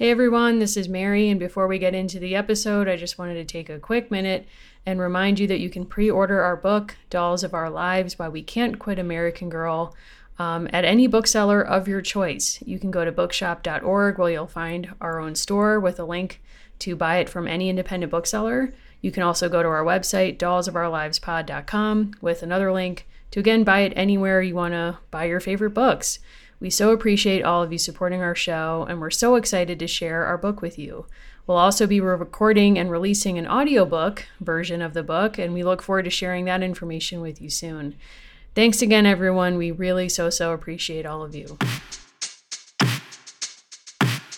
Hey everyone, this is Mary, and before we get into the episode, I just wanted to take a quick minute and remind you that you can pre order our book, Dolls of Our Lives Why We Can't Quit American Girl, um, at any bookseller of your choice. You can go to bookshop.org where you'll find our own store with a link to buy it from any independent bookseller. You can also go to our website, dollsofourlivespod.com, with another link to again buy it anywhere you want to buy your favorite books. We so appreciate all of you supporting our show, and we're so excited to share our book with you. We'll also be recording and releasing an audiobook version of the book, and we look forward to sharing that information with you soon. Thanks again, everyone. We really so, so appreciate all of you.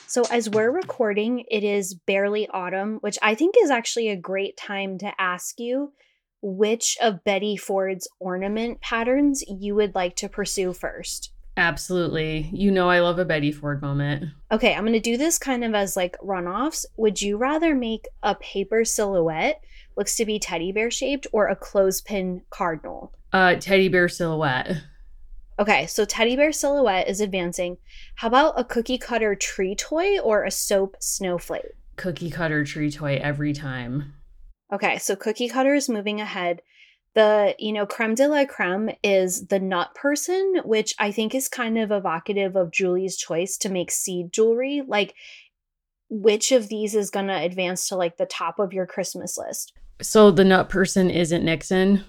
So, as we're recording, it is barely autumn, which I think is actually a great time to ask you which of Betty Ford's ornament patterns you would like to pursue first. Absolutely. You know, I love a Betty Ford moment. Okay, I'm going to do this kind of as like runoffs. Would you rather make a paper silhouette, looks to be teddy bear shaped, or a clothespin cardinal? Uh, teddy bear silhouette. Okay, so teddy bear silhouette is advancing. How about a cookie cutter tree toy or a soap snowflake? Cookie cutter tree toy every time. Okay, so cookie cutter is moving ahead the you know creme de la creme is the nut person which i think is kind of evocative of julie's choice to make seed jewelry. Like which of these is going to advance to like the top of your christmas list? So the nut person isn't nixon?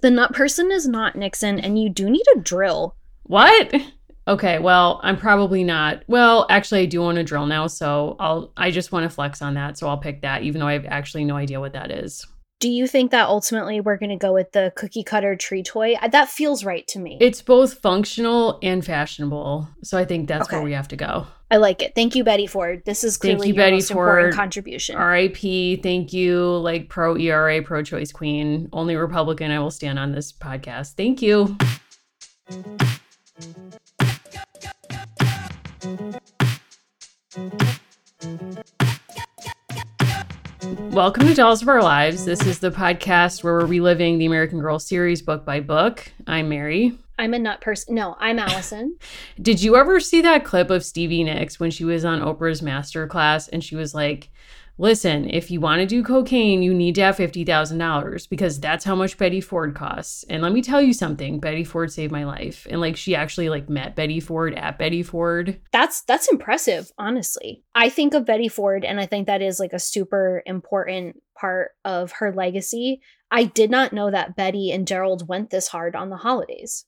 The nut person is not nixon and you do need a drill. What? Okay well i'm probably not. Well actually i do want a drill now so i'll i just want to flex on that so i'll pick that even though i have actually no idea what that is do you think that ultimately we're going to go with the cookie cutter tree toy? Uh, that feels right to me. It's both functional and fashionable. So I think that's okay. where we have to go. I like it. Thank you, Betty Ford. This is clearly thank you, your Betty most Ford. important contribution. R.I.P. Thank you, like pro ERA, pro choice queen. Only Republican I will stand on this podcast. Thank you. Welcome to Dolls of Our Lives. This is the podcast where we're reliving the American Girl series book by book. I'm Mary. I'm a nut person. No, I'm Allison. Did you ever see that clip of Stevie Nicks when she was on Oprah's master class and she was like, listen, if you want to do cocaine, you need to have $50,000 because that's how much Betty Ford costs. And let me tell you something, Betty Ford saved my life. And like she actually like met Betty Ford at Betty Ford. That's that's impressive, honestly. I think of Betty Ford and I think that is like a super important part of her legacy. I did not know that Betty and Gerald went this hard on the holidays.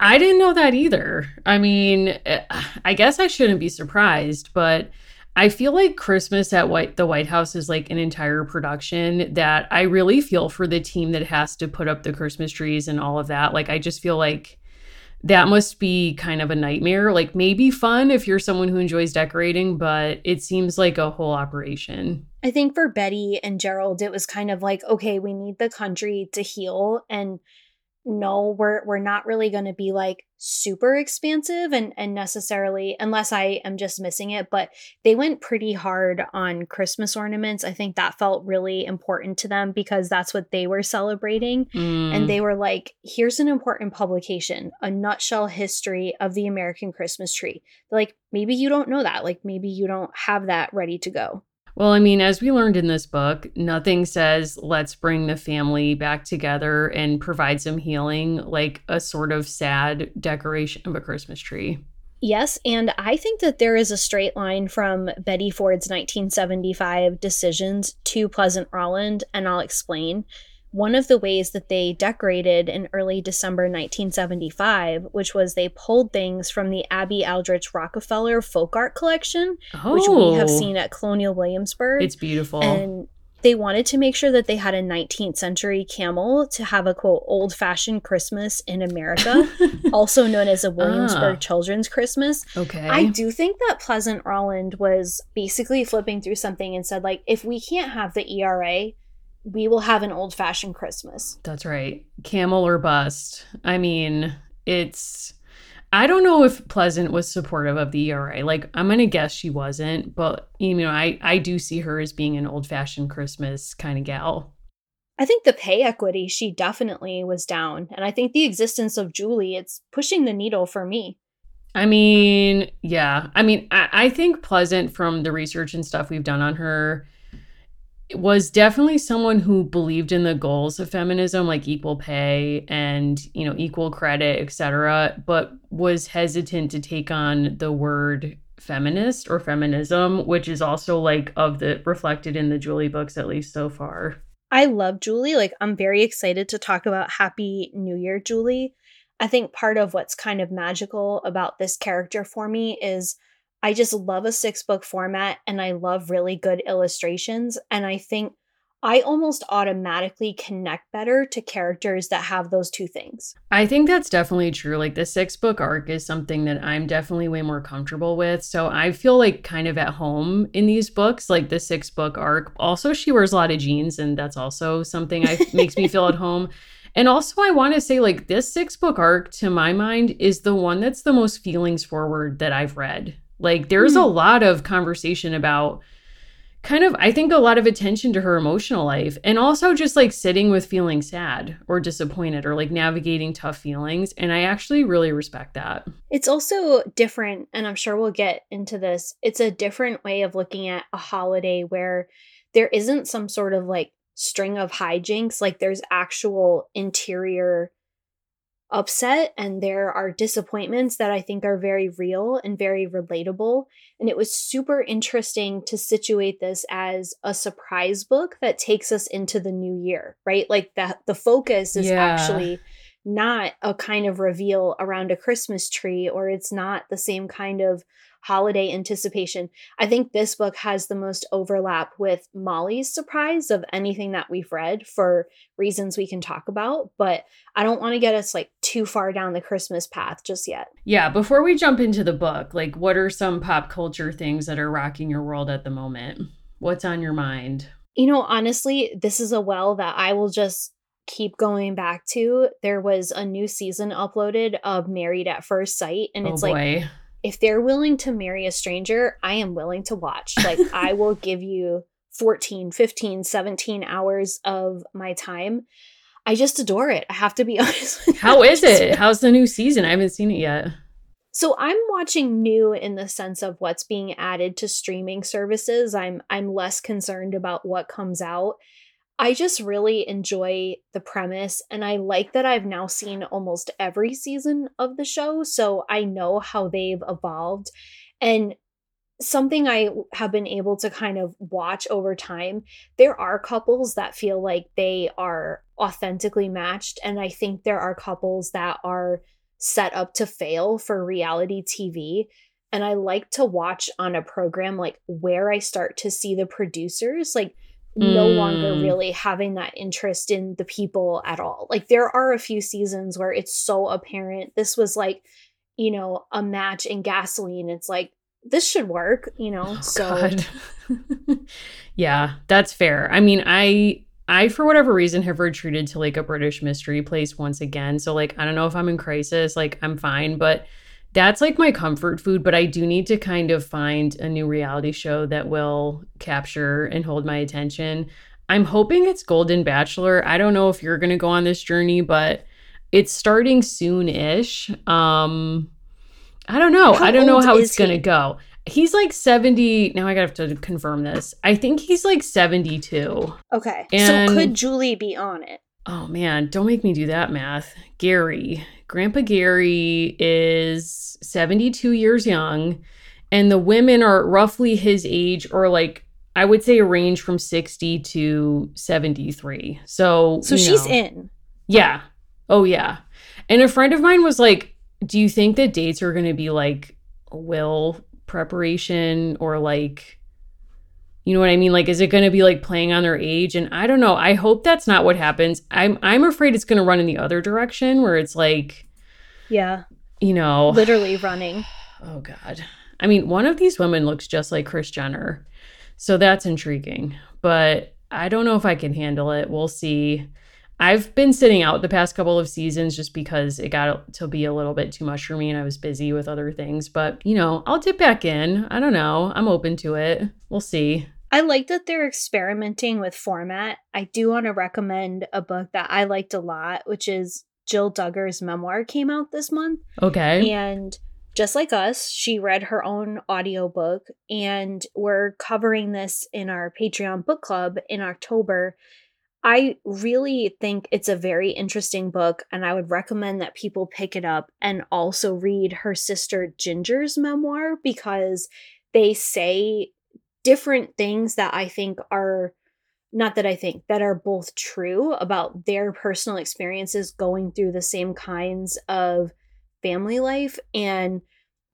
I didn't know that either. I mean, eh, I guess I shouldn't be surprised, but I feel like Christmas at White the White House is like an entire production that I really feel for the team that has to put up the Christmas trees and all of that. Like I just feel like that must be kind of a nightmare. Like maybe fun if you're someone who enjoys decorating, but it seems like a whole operation. I think for Betty and Gerald it was kind of like okay, we need the country to heal and no we're we're not really going to be like super expansive and and necessarily unless i am just missing it but they went pretty hard on christmas ornaments. I think that felt really important to them because that's what they were celebrating. Mm. and they were like here's an important publication a nutshell history of the american christmas tree. They're like maybe you don't know that. Like maybe you don't have that ready to go well, I mean, as we learned in this book, nothing says let's bring the family back together and provide some healing like a sort of sad decoration of a Christmas tree. Yes, and I think that there is a straight line from Betty Ford's 1975 decisions to Pleasant Rowland, and I'll explain one of the ways that they decorated in early December 1975, which was they pulled things from the Abby Aldrich Rockefeller folk art collection, oh, which we have oh. seen at Colonial Williamsburg. It's beautiful. And they wanted to make sure that they had a 19th century camel to have a quote old fashioned Christmas in America, also known as a Williamsburg ah, Children's Christmas. Okay. I do think that Pleasant Rowland was basically flipping through something and said, like, if we can't have the ERA, we will have an old fashioned Christmas. That's right. Camel or bust. I mean, it's. I don't know if Pleasant was supportive of the ERA. Like, I'm going to guess she wasn't, but, you know, I, I do see her as being an old fashioned Christmas kind of gal. I think the pay equity, she definitely was down. And I think the existence of Julie, it's pushing the needle for me. I mean, yeah. I mean, I, I think Pleasant from the research and stuff we've done on her was definitely someone who believed in the goals of feminism like equal pay and you know equal credit etc but was hesitant to take on the word feminist or feminism which is also like of the reflected in the julie books at least so far. I love julie. Like i'm very excited to talk about happy new year julie. I think part of what's kind of magical about this character for me is I just love a six book format and I love really good illustrations. And I think I almost automatically connect better to characters that have those two things. I think that's definitely true. Like the six book arc is something that I'm definitely way more comfortable with. So I feel like kind of at home in these books, like the six book arc. Also, she wears a lot of jeans, and that's also something I makes me feel at home. And also, I want to say, like, this six book arc, to my mind, is the one that's the most feelings forward that I've read. Like there's mm. a hmm. lot of conversation about kind of I think a lot of attention to her emotional life and also just like sitting with feeling sad or disappointed or like navigating tough feelings and I actually really respect that. It's also different and I'm sure we'll get into this. It's a different way of looking at a holiday where there isn't some sort of like string of hijinks like there's actual interior upset and there are disappointments that I think are very real and very relatable. And it was super interesting to situate this as a surprise book that takes us into the new year, right? Like that the focus is yeah. actually not a kind of reveal around a Christmas tree or it's not the same kind of holiday anticipation. I think this book has the most overlap with Molly's surprise of anything that we've read for reasons we can talk about, but I don't want to get us like too far down the Christmas path just yet. Yeah, before we jump into the book, like what are some pop culture things that are rocking your world at the moment? What's on your mind? You know, honestly, this is a well that I will just keep going back to. There was a new season uploaded of Married at First Sight, and oh it's like if they're willing to marry a stranger, I am willing to watch. Like, I will give you 14, 15, 17 hours of my time. I just adore it. I have to be honest. How is it? How's the new season? I haven't seen it yet. So I'm watching new in the sense of what's being added to streaming services. I'm I'm less concerned about what comes out. I just really enjoy the premise, and I like that I've now seen almost every season of the show, so I know how they've evolved. And something I have been able to kind of watch over time, there are couples that feel like they are authentically matched, and I think there are couples that are set up to fail for reality TV. And I like to watch on a program like where I start to see the producers like no mm. longer really having that interest in the people at all. Like there are a few seasons where it's so apparent. This was like, you know, a match in gasoline. It's like this should work, you know. Oh, so Yeah, that's fair. I mean, I I for whatever reason have retreated to like a British mystery place once again. So like I don't know if I'm in crisis, like I'm fine, but that's like my comfort food, but I do need to kind of find a new reality show that will capture and hold my attention. I'm hoping it's Golden Bachelor. I don't know if you're going to go on this journey, but it's starting soon-ish. Um I don't know. How I don't know how it's going to go. He's like 70. Now I got to have to confirm this. I think he's like 72. Okay. And, so could Julie be on it? Oh man, don't make me do that math. Gary. Grandpa Gary is 72 years young, and the women are roughly his age, or like I would say a range from 60 to 73. So, so she's know. in. Yeah. Oh, yeah. And a friend of mine was like, Do you think that dates are going to be like will preparation or like you know what I mean? Like, is it going to be like playing on their age? And I don't know. I hope that's not what happens. I'm I'm afraid it's going to run in the other direction where it's like, yeah, you know, literally running. Oh God. I mean, one of these women looks just like Kris Jenner, so that's intriguing. But I don't know if I can handle it. We'll see. I've been sitting out the past couple of seasons just because it got to be a little bit too much for me and I was busy with other things. But, you know, I'll dip back in. I don't know. I'm open to it. We'll see. I like that they're experimenting with format. I do want to recommend a book that I liked a lot, which is Jill Duggar's memoir came out this month. Okay. And just like us, she read her own audiobook, and we're covering this in our Patreon book club in October. I really think it's a very interesting book, and I would recommend that people pick it up and also read her sister Ginger's memoir because they say different things that I think are not that I think that are both true about their personal experiences going through the same kinds of family life. And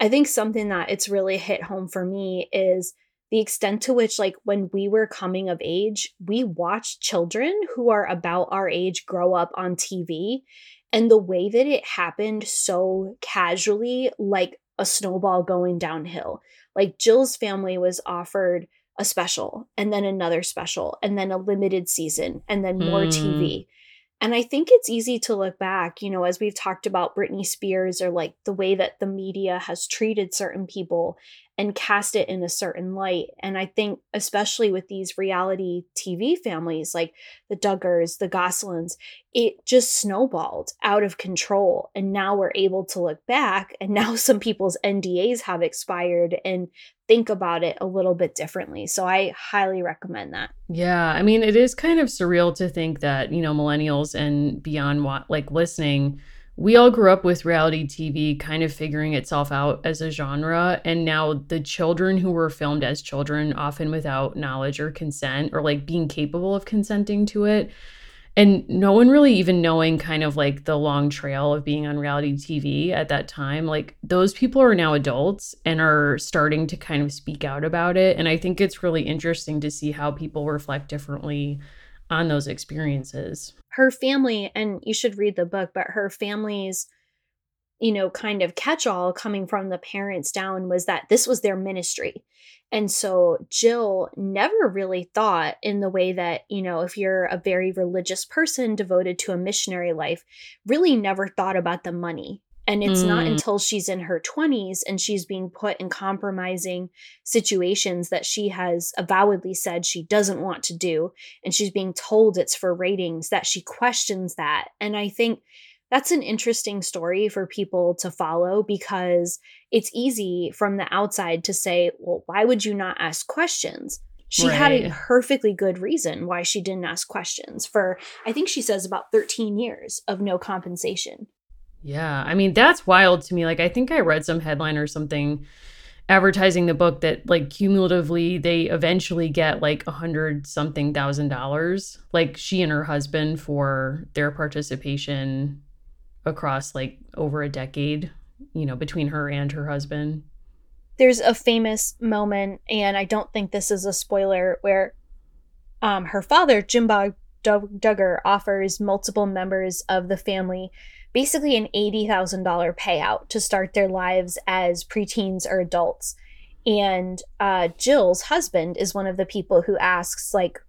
I think something that it's really hit home for me is the extent to which, like, when we were coming of age, we watched children who are about our age grow up on TV. And the way that it happened so casually, like a snowball going downhill. Like, Jill's family was offered a special and then another special and then a limited season and then more mm. TV. And I think it's easy to look back, you know, as we've talked about Britney Spears or like the way that the media has treated certain people and cast it in a certain light. And I think, especially with these reality TV families like the Duggars, the Gosselins, it just snowballed out of control. And now we're able to look back, and now some people's NDAs have expired and think about it a little bit differently. So I highly recommend that. Yeah. I mean, it is kind of surreal to think that, you know, millennials and beyond like listening, we all grew up with reality TV kind of figuring itself out as a genre. And now the children who were filmed as children, often without knowledge or consent or like being capable of consenting to it, and no one really even knowing kind of like the long trail of being on reality TV at that time. Like those people are now adults and are starting to kind of speak out about it. And I think it's really interesting to see how people reflect differently on those experiences. Her family, and you should read the book, but her family's you know, kind of catch all coming from the parents down was that this was their ministry. And so Jill never really thought in the way that, you know, if you're a very religious person devoted to a missionary life, really never thought about the money. And it's mm. not until she's in her 20s and she's being put in compromising situations that she has avowedly said she doesn't want to do. And she's being told it's for ratings that she questions that. And I think that's an interesting story for people to follow because it's easy from the outside to say, well, why would you not ask questions? She right. had a perfectly good reason why she didn't ask questions for, I think she says about 13 years of no compensation. Yeah. I mean, that's wild to me. Like, I think I read some headline or something advertising the book that like cumulatively they eventually get like a hundred something thousand dollars like she and her husband for their participation across like over a decade, you know, between her and her husband. There's a famous moment, and I don't think this is a spoiler, where um, her father, Jim Bob Duggar, offers multiple members of the family basically an $80,000 payout to start their lives as preteens or adults. And uh, Jill's husband is one of the people who asks, like,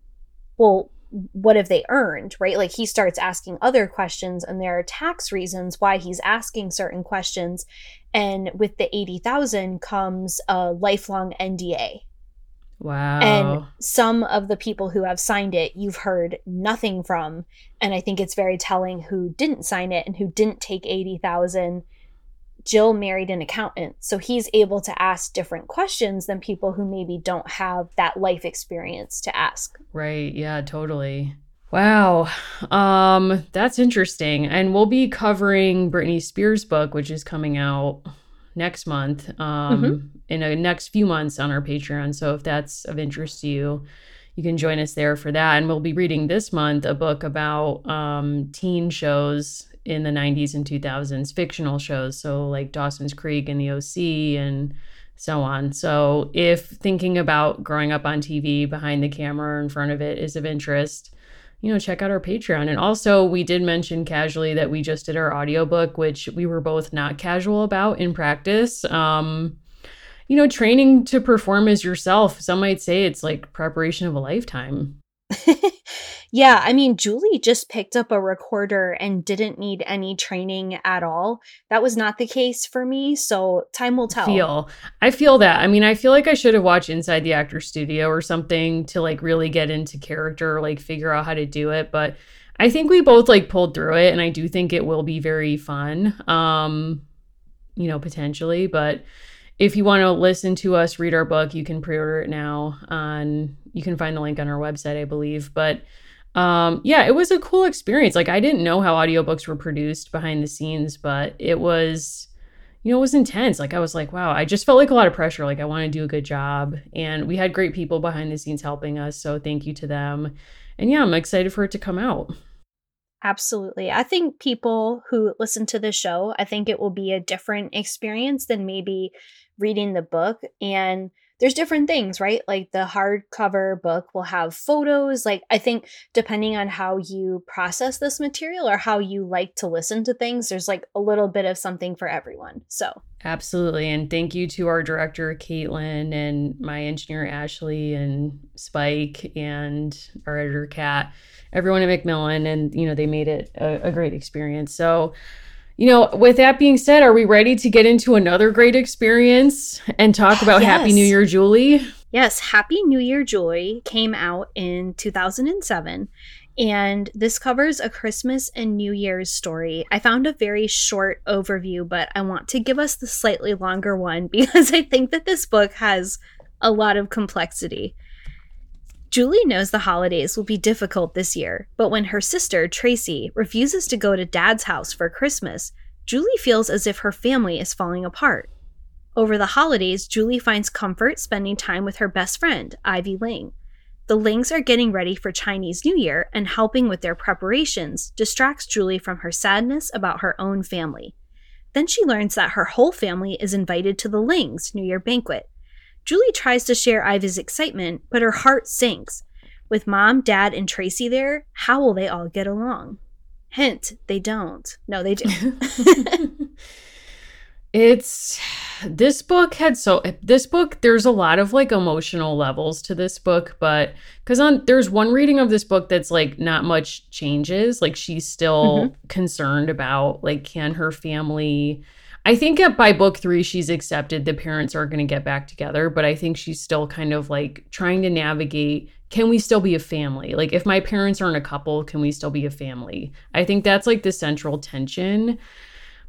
well, what have they earned, right? Like he starts asking other questions, and there are tax reasons why he's asking certain questions. And with the 80,000 comes a lifelong NDA. Wow. And some of the people who have signed it, you've heard nothing from. And I think it's very telling who didn't sign it and who didn't take 80,000 Jill married an accountant, so he's able to ask different questions than people who maybe don't have that life experience to ask. Right. Yeah, totally. Wow. Um that's interesting. And we'll be covering Britney Spears book which is coming out next month um mm-hmm. in the next few months on our Patreon. So if that's of interest to you, you can join us there for that. And we'll be reading this month a book about um, teen shows in the 90s and 2000s, fictional shows. So, like Dawson's Creek and The OC and so on. So, if thinking about growing up on TV behind the camera or in front of it is of interest, you know, check out our Patreon. And also, we did mention casually that we just did our audiobook, which we were both not casual about in practice. Um, you know, training to perform as yourself. Some might say it's like preparation of a lifetime. Yeah, I mean, Julie just picked up a recorder and didn't need any training at all. That was not the case for me, so time will tell. Feel. I feel that. I mean, I feel like I should have watched Inside the Actor Studio or something to like really get into character, like figure out how to do it, but I think we both like pulled through it and I do think it will be very fun. Um you know, potentially. But if you want to listen to us read our book, you can pre-order it now on you can find the link on our website, I believe. But um yeah, it was a cool experience. Like I didn't know how audiobooks were produced behind the scenes, but it was you know, it was intense. Like I was like, wow, I just felt like a lot of pressure. Like I want to do a good job. And we had great people behind the scenes helping us. So thank you to them. And yeah, I'm excited for it to come out. Absolutely. I think people who listen to the show, I think it will be a different experience than maybe reading the book. And there's different things, right? Like the hardcover book will have photos. Like, I think depending on how you process this material or how you like to listen to things, there's like a little bit of something for everyone. So, absolutely. And thank you to our director, Caitlin, and my engineer, Ashley, and Spike, and our editor, Kat, everyone at Macmillan. And, you know, they made it a, a great experience. So, you know, with that being said, are we ready to get into another great experience and talk about yes. Happy New Year, Julie? Yes, Happy New Year, Joy came out in 2007. And this covers a Christmas and New Year's story. I found a very short overview, but I want to give us the slightly longer one because I think that this book has a lot of complexity. Julie knows the holidays will be difficult this year, but when her sister, Tracy, refuses to go to Dad's house for Christmas, Julie feels as if her family is falling apart. Over the holidays, Julie finds comfort spending time with her best friend, Ivy Ling. The Lings are getting ready for Chinese New Year, and helping with their preparations distracts Julie from her sadness about her own family. Then she learns that her whole family is invited to the Lings' New Year banquet. Julie tries to share Ivy's excitement, but her heart sinks. With mom, dad, and Tracy there, how will they all get along? Hint, they don't. No, they do. it's this book had so this book there's a lot of like emotional levels to this book but because on there's one reading of this book that's like not much changes like she's still mm-hmm. concerned about like can her family I think by book three, she's accepted the parents are going to get back together, but I think she's still kind of like trying to navigate can we still be a family? Like, if my parents aren't a couple, can we still be a family? I think that's like the central tension.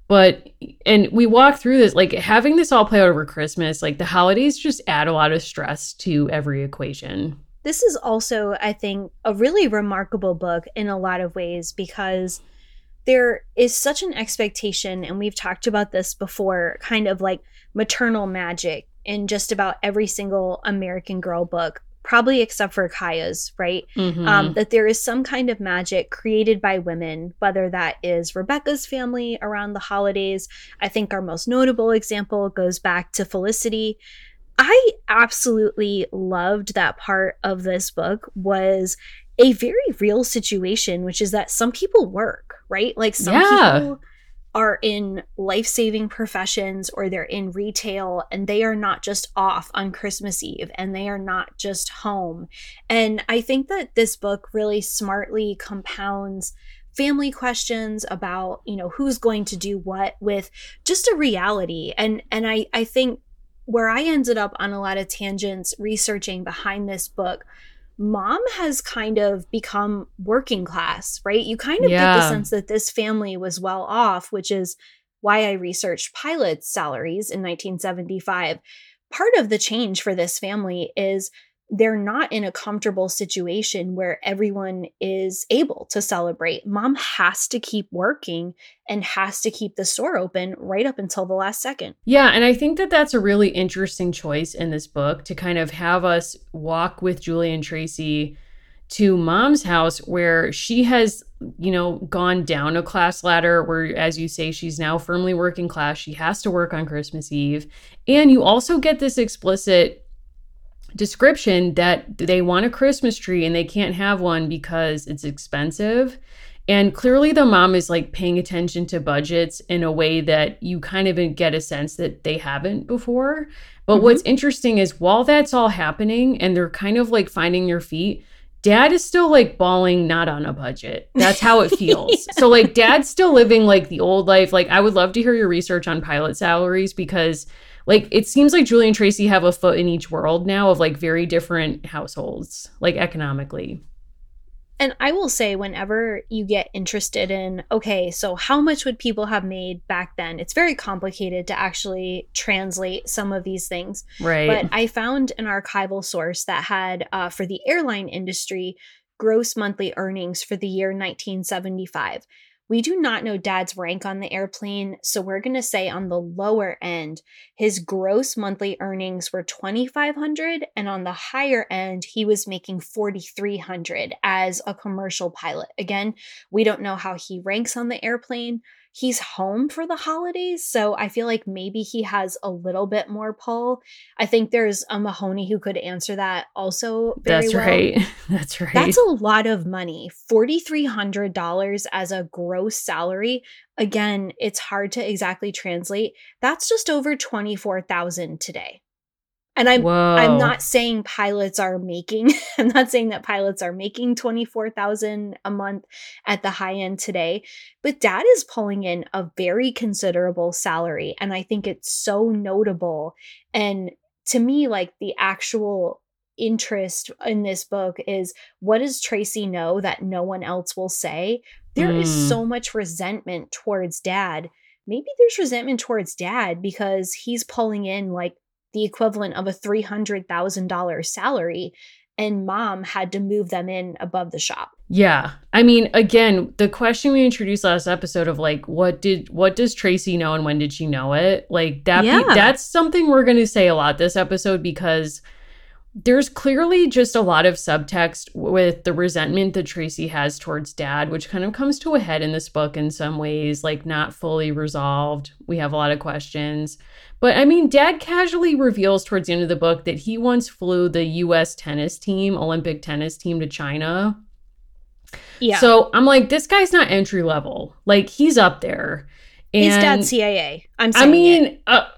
But, and we walk through this, like having this all play out over Christmas, like the holidays just add a lot of stress to every equation. This is also, I think, a really remarkable book in a lot of ways because there is such an expectation, and we've talked about this before, kind of like maternal magic in just about every single American Girl book, probably except for Kaya's, right? Mm-hmm. Um, that there is some kind of magic created by women, whether that is Rebecca's family around the holidays. I think our most notable example goes back to Felicity. I absolutely loved that part of this book was a very real situation, which is that some people work, right? Like some yeah. people are in life saving professions or they're in retail and they are not just off on Christmas Eve and they are not just home. And I think that this book really smartly compounds family questions about you know who's going to do what with just a reality and and i i think where i ended up on a lot of tangents researching behind this book mom has kind of become working class, right? You kind of yeah. get the sense that this family was well off, which is why I researched pilots' salaries in 1975. Part of the change for this family is they're not in a comfortable situation where everyone is able to celebrate. Mom has to keep working and has to keep the store open right up until the last second. Yeah, and I think that that's a really interesting choice in this book to kind of have us walk with Julie and Tracy to mom's house where she has you know gone down a class ladder where as you say she's now firmly working class she has to work on christmas eve and you also get this explicit description that they want a Christmas tree and they can't have one because it's expensive. And clearly, the mom is like paying attention to budgets in a way that you kind of get a sense that they haven't before. But mm-hmm. what's interesting is while that's all happening and they're kind of like finding their feet, dad is still like bawling not on a budget. That's how it feels. yeah. So, like, dad's still living like the old life. Like, I would love to hear your research on pilot salaries because like it seems like Julie and Tracy have a foot in each world now of like very different households, like economically. And I will say, whenever you get interested in, okay, so how much would people have made back then? It's very complicated to actually translate some of these things. Right. But I found an archival source that had, uh, for the airline industry, gross monthly earnings for the year 1975. We do not know dad's rank on the airplane, so we're going to say on the lower end, his gross monthly earnings were 2500 and on the higher end, he was making 4300 as a commercial pilot. Again, we don't know how he ranks on the airplane he's home for the holidays, so I feel like maybe he has a little bit more pull. I think there's a Mahoney who could answer that also very That's well. right. That's right. That's a lot of money. $4,300 as a gross salary. Again, it's hard to exactly translate. That's just over 24,000 today. And I'm Whoa. I'm not saying pilots are making I'm not saying that pilots are making 24,000 a month at the high end today, but dad is pulling in a very considerable salary and I think it's so notable and to me like the actual interest in this book is what does Tracy know that no one else will say? There is Mm. so much resentment towards dad. Maybe there's resentment towards dad because he's pulling in like the equivalent of a $300,000 salary and mom had to move them in above the shop. Yeah. I mean, again, the question we introduced last episode of like what did what does Tracy know and when did she know it? Like that be- Yeah. that's something we're going to say a lot this episode because there's clearly just a lot of subtext with the resentment that Tracy has towards dad, which kind of comes to a head in this book in some ways, like not fully resolved. We have a lot of questions. But I mean, dad casually reveals towards the end of the book that he once flew the US tennis team, Olympic tennis team to China. Yeah. So I'm like, this guy's not entry level. Like he's up there. And He's dad CAA. I'm I mean, uh,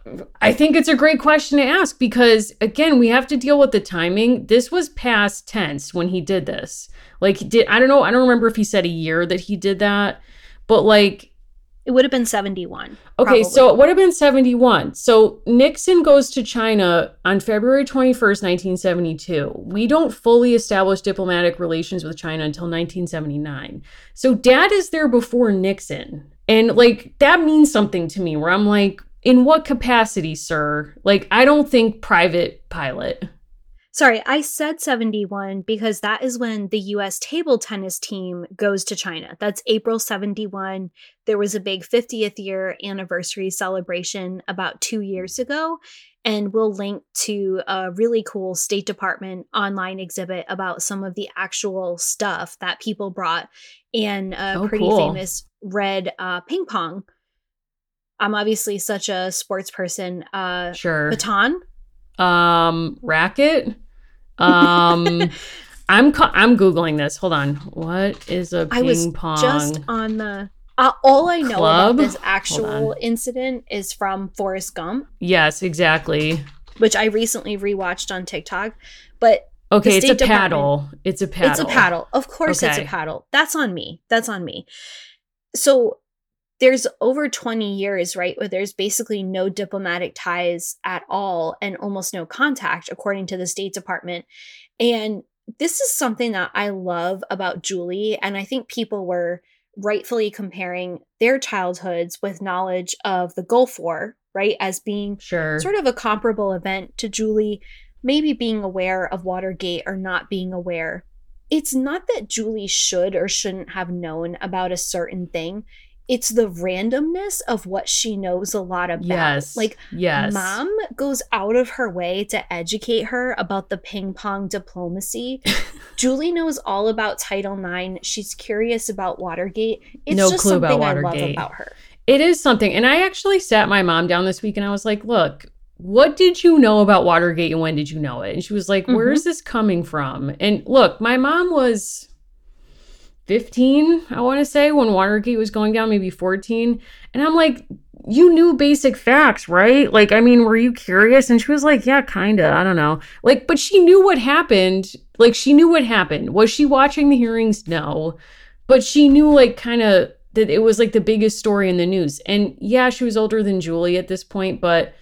I think it's a great question to ask because again, we have to deal with the timing. This was past tense when he did this. Like, did I don't know? I don't remember if he said a year that he did that, but like, it would have been 71. okay, probably. so it would have been seventy one. So Nixon goes to China on February twenty first, nineteen seventy two. We don't fully establish diplomatic relations with China until nineteen seventy nine. So Dad is there before Nixon. And like that means something to me where I'm like, in what capacity, sir? Like, I don't think private pilot. Sorry, I said 71 because that is when the US table tennis team goes to China. That's April 71. There was a big 50th year anniversary celebration about two years ago. And we'll link to a really cool State Department online exhibit about some of the actual stuff that people brought and a Oh, pretty cool. famous red uh, ping pong. I'm obviously such a sports person. Uh, Sure. baton? Um, racket. Um, I'm I'm googling this. Hold on. What is a ping I was pong? just on the. Uh, all I know Club? about this actual incident is from Forrest Gump, yes, exactly. which I recently rewatched on TikTok. But Okay, it's a paddle. It's a paddle. it's a paddle. Of course, it's a paddle. That's on me. That's on me. So there's over 20 years, right, where there's basically no diplomatic ties at all and almost no contact, according to the State Department. And this is something that I love about Julie. And I think people were rightfully comparing their childhoods with knowledge of the Gulf War, right, as being Sure. sort of a comparable event to Julie maybe being aware of Watergate or not being aware. It's not that Julie should or shouldn't have known about a certain thing. It's the randomness of what she knows a lot about. yes. Like yes. Mom goes out of her way to educate her about the ping pong diplomacy. Julie knows all about Title IX. She's curious about Watergate. It's No just clue about something I love about her. It is something. And I actually sat my mom down this week and I was like, look, what did you know about Watergate and when did you know it? And she was like, where Mhm. is this coming from? And look, my mom was 15, I want to say, when Watergate was going down, maybe 14. And I'm like, you knew basic facts, right? Like, I mean, were you curious? And she was like, yeah, kind of. I don't know. Like, but she knew what happened. Like, she knew what happened. Was she watching the hearings? No. But she knew, like, kind of that it was like the biggest story in the news. And yeah, she was older than Julie at this point, but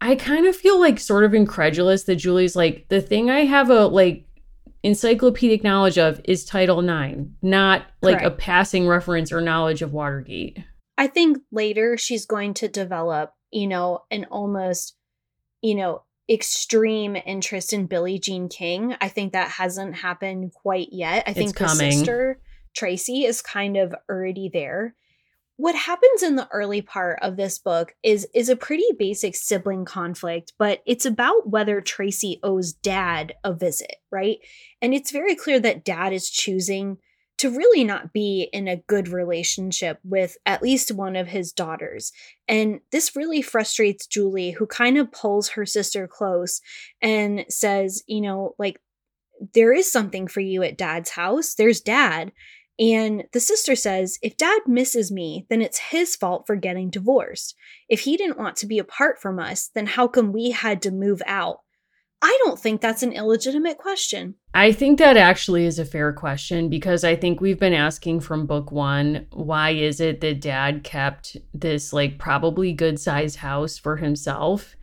I kind of feel like sort of incredulous that Julie's like, the thing I have a like encyclopedic knowledge of is Title IX, not like Correct. a passing reference or knowledge of Watergate. I think later she's going to develop, you know, an almost, you know, extreme interest in Billie Jean King. I think that hasn't happened quite yet. I think the coming. sister Tracy is kind of already there. What happens in the early part of this book is is a pretty basic sibling conflict, but it's about whether Tracy owes dad a visit, right? And it's very clear that dad is choosing to really not be in a good relationship with at least one of his daughters. And this really frustrates Julie, who kind of pulls her sister close and says, you know, like, there is something for you at dad's house. There's dad. And the sister says, if dad misses me, then it's his fault for getting divorced. If he didn't want to be apart from us, then how come we had to move out? I don't think that's an illegitimate question. I think that actually is a fair question because I think we've been asking from book one why is it that dad kept this like probably good sized house for himself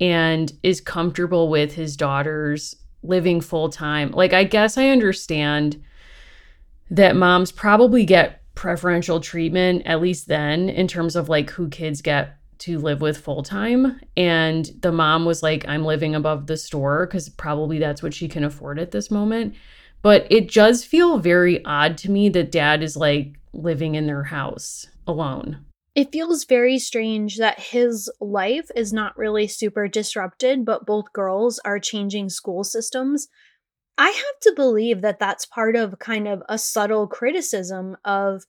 and is comfortable with his daughters living full time? Like, I guess I understand that moms probably get preferential treatment, at least then, in terms of like who kids get to live with full time. And the mom was like, I'm living above the store because probably that's what she can afford at this moment. But it does feel very odd to me that dad is like living in their house alone. It feels very strange that his life is not really super disrupted, but both girls are changing school systems. I have to believe that that's part of kind of a subtle criticism of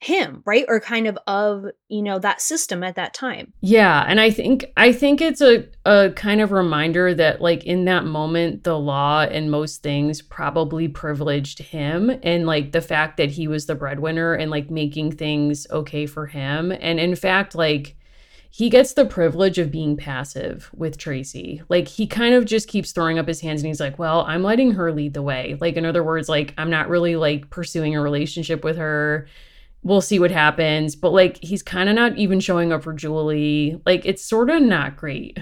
him, right? Or kind of of, you know, that system at that time. Yeah, and I think I think it's a a kind of reminder that like in that moment the law and most things probably privileged him and like the fact that he was the breadwinner and like making things okay for him and in fact like he gets the privilege of being passive with Tracy. Like he kind of just keeps throwing up his hands and he's like, "Well, I'm letting her lead the way." Like in other words, like I'm not really like pursuing a relationship with her we'll see what happens. But like he's kind of not even showing up for Julie. Like it's sort of not great.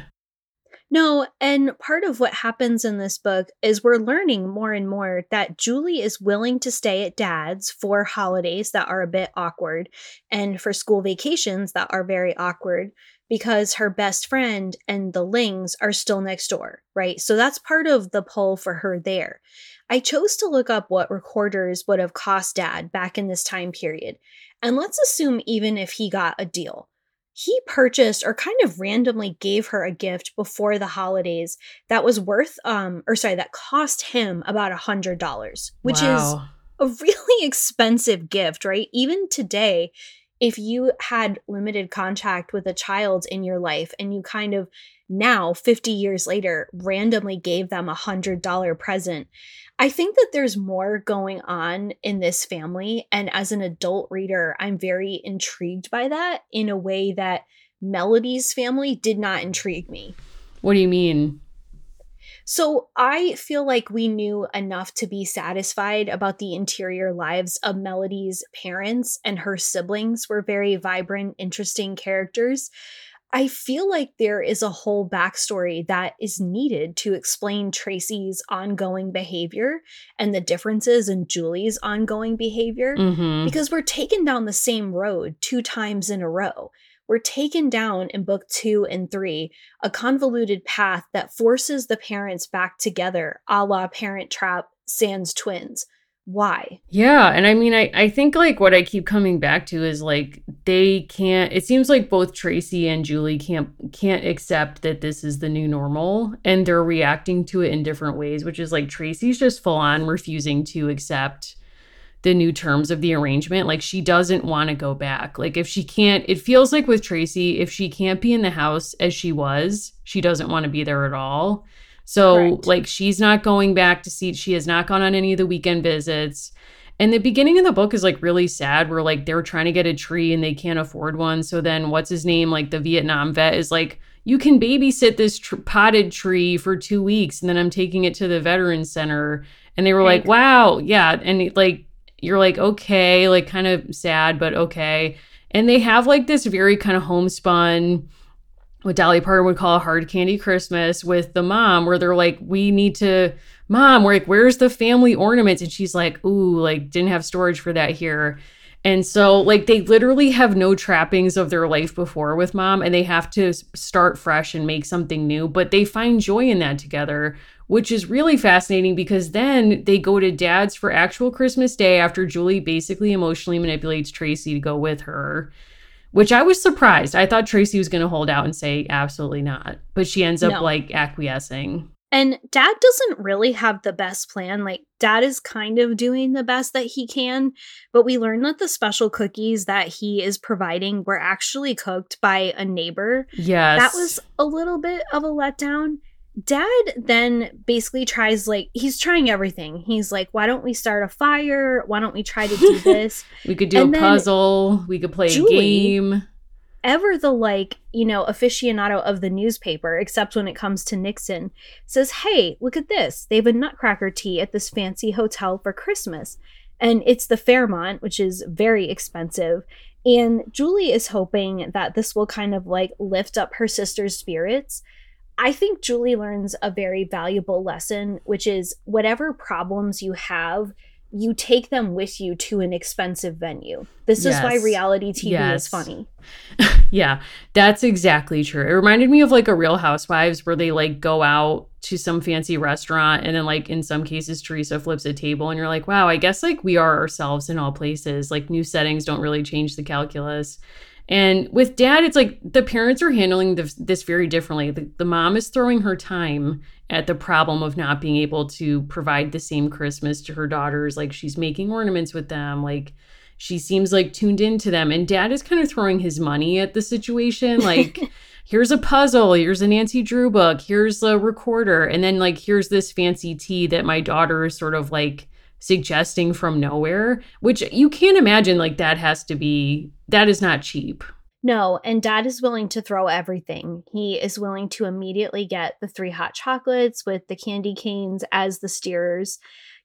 No, and part of what happens in this book is we're learning more and more that Julie is willing to stay at dad's for holidays that are a bit awkward and for school vacations that are very awkward because her best friend and the Lings are still next door, right? So that's part of the pull for her there. I chose to look up what recorders would have cost dad back in this time period. And let's assume even if he got a deal he purchased or kind of randomly gave her a gift before the holidays that was worth um or sorry that cost him about a hundred dollars which Wow. is a really expensive gift right even today if you had limited contact with a child in your life and you kind of now 50 years later randomly gave them a hundred dollar present I think that there's more going on in this family. And as an adult reader, I'm very intrigued by that in a way that Melody's family did not intrigue me. What do you mean? So I feel like we knew enough to be satisfied about the interior lives of Melody's parents, and her siblings were very vibrant, interesting characters. I feel like there is a whole backstory that is needed to explain Tracy's ongoing behavior and the differences in Julie's ongoing behavior Mhm. because we're taken down the same road two times in a row. We're taken down in book two and three, a convoluted path that forces the parents back together, a la Parent Trap Sans Twins. Why? Yeah, and I mean I I think like what I keep coming back to is like they can't it seems like both Tracy and Julie can't can't accept that this is the new normal and they're reacting to it in different ways, which is like Tracy's just full on refusing to accept the new terms of the arrangement. Like she doesn't want to go back. Like if she can't it feels like with Tracy if she can't be in the house as she was, she doesn't want to be there at all. So Correct. like she's not going back to see she has not gone on any of the weekend visits. And the beginning of the book is like really sad where like they're trying to get a tree and they can't afford one. So then what's his name like the Vietnam vet is like you can babysit this tr- potted tree for 2 weeks and then I'm taking it to the veterans center and they were like wow yeah and like you're like okay like kind of sad but okay. And they have like this very kind of homespun what Dolly Parton would call a hard candy Christmas with the mom, where they're like, we need to Mom, we're like, where's the family ornaments? And she's like, Ooh, like, didn't have storage for that here. And so, like, they literally have no trappings of their life before with mom, and they have to start fresh and make something new. But they find joy in that together, which is really fascinating because then they go to dad's for actual Christmas Day after Julie basically emotionally manipulates Tracy to go with her, which I was surprised. I thought Tracy was going to hold out and say, absolutely not. But she ends up No. like acquiescing. And dad doesn't really have the best plan. Like, dad is kind of doing the best that he can, but we learn that the special cookies that he is providing were actually cooked by a neighbor. Yes. That was a little bit of a letdown. Dad then basically tries, like, he's trying everything. He's like, why don't we start a fire? Why don't we try to do this? We could do And a puzzle. We could play Julie- a game. ever the like you know aficionado of the newspaper except when it comes to nixon says hey look at this they have a nutcracker tea at this fancy hotel for christmas and it's the fairmont which is very expensive and julie is hoping that this will kind of like lift up her sister's spirits i think julie learns a very valuable lesson which is whatever problems you have you take them with you to an expensive venue this is why reality tv Yes. is funny Yeah, that's exactly true. It reminded me of like a Real Housewives where they like go out to some fancy restaurant and then like in some cases Teresa flips a table and you're like, wow, I guess like we are ourselves in all places. Like new settings don't really change the calculus. And with dad, it's like the parents are handling this, this very differently. The, the mom is throwing her time at the problem of not being able to provide the same Christmas to her daughters. Like she's making ornaments with them. Like she seems like tuned into them. And dad is kind of throwing his money at the situation. Like, here's a puzzle, here's a Nancy Drew book, here's a recorder. And then, like, here's this fancy tea that my daughter is sort of like suggesting from nowhere, which you can't imagine, like, that has to be, that is not cheap. No, and dad is willing to throw everything. He is willing to immediately get the three hot chocolates with the candy canes as the steerers.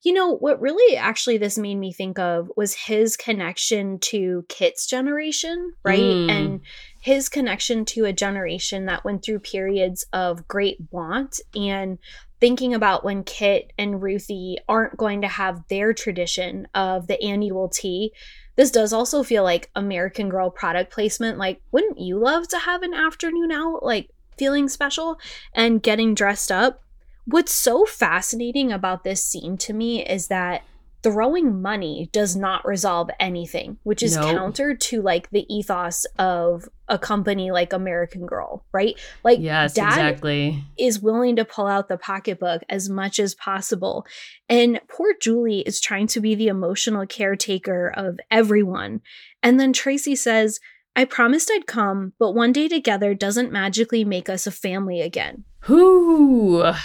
You know, what really actually this made me think of was his connection to Kit's generation, right? Mm. And his connection to a generation that went through periods of great want and thinking about when Kit and Ruthie aren't going to have their tradition of the annual tea this does also feel like American Girl product placement. Like, wouldn't you love to have an afternoon out, like feeling special and getting dressed up? What's so fascinating about this scene to me is that throwing money does not resolve anything, which is Nope. counter to like the ethos of a company like American Girl, right? Like, Yes, dad exactly. is willing to pull out the pocketbook as much as possible. And poor Julie is trying to be the emotional caretaker of everyone. And then Tracy says, I promised I'd come, but one day together doesn't magically make us a family again. Whoo.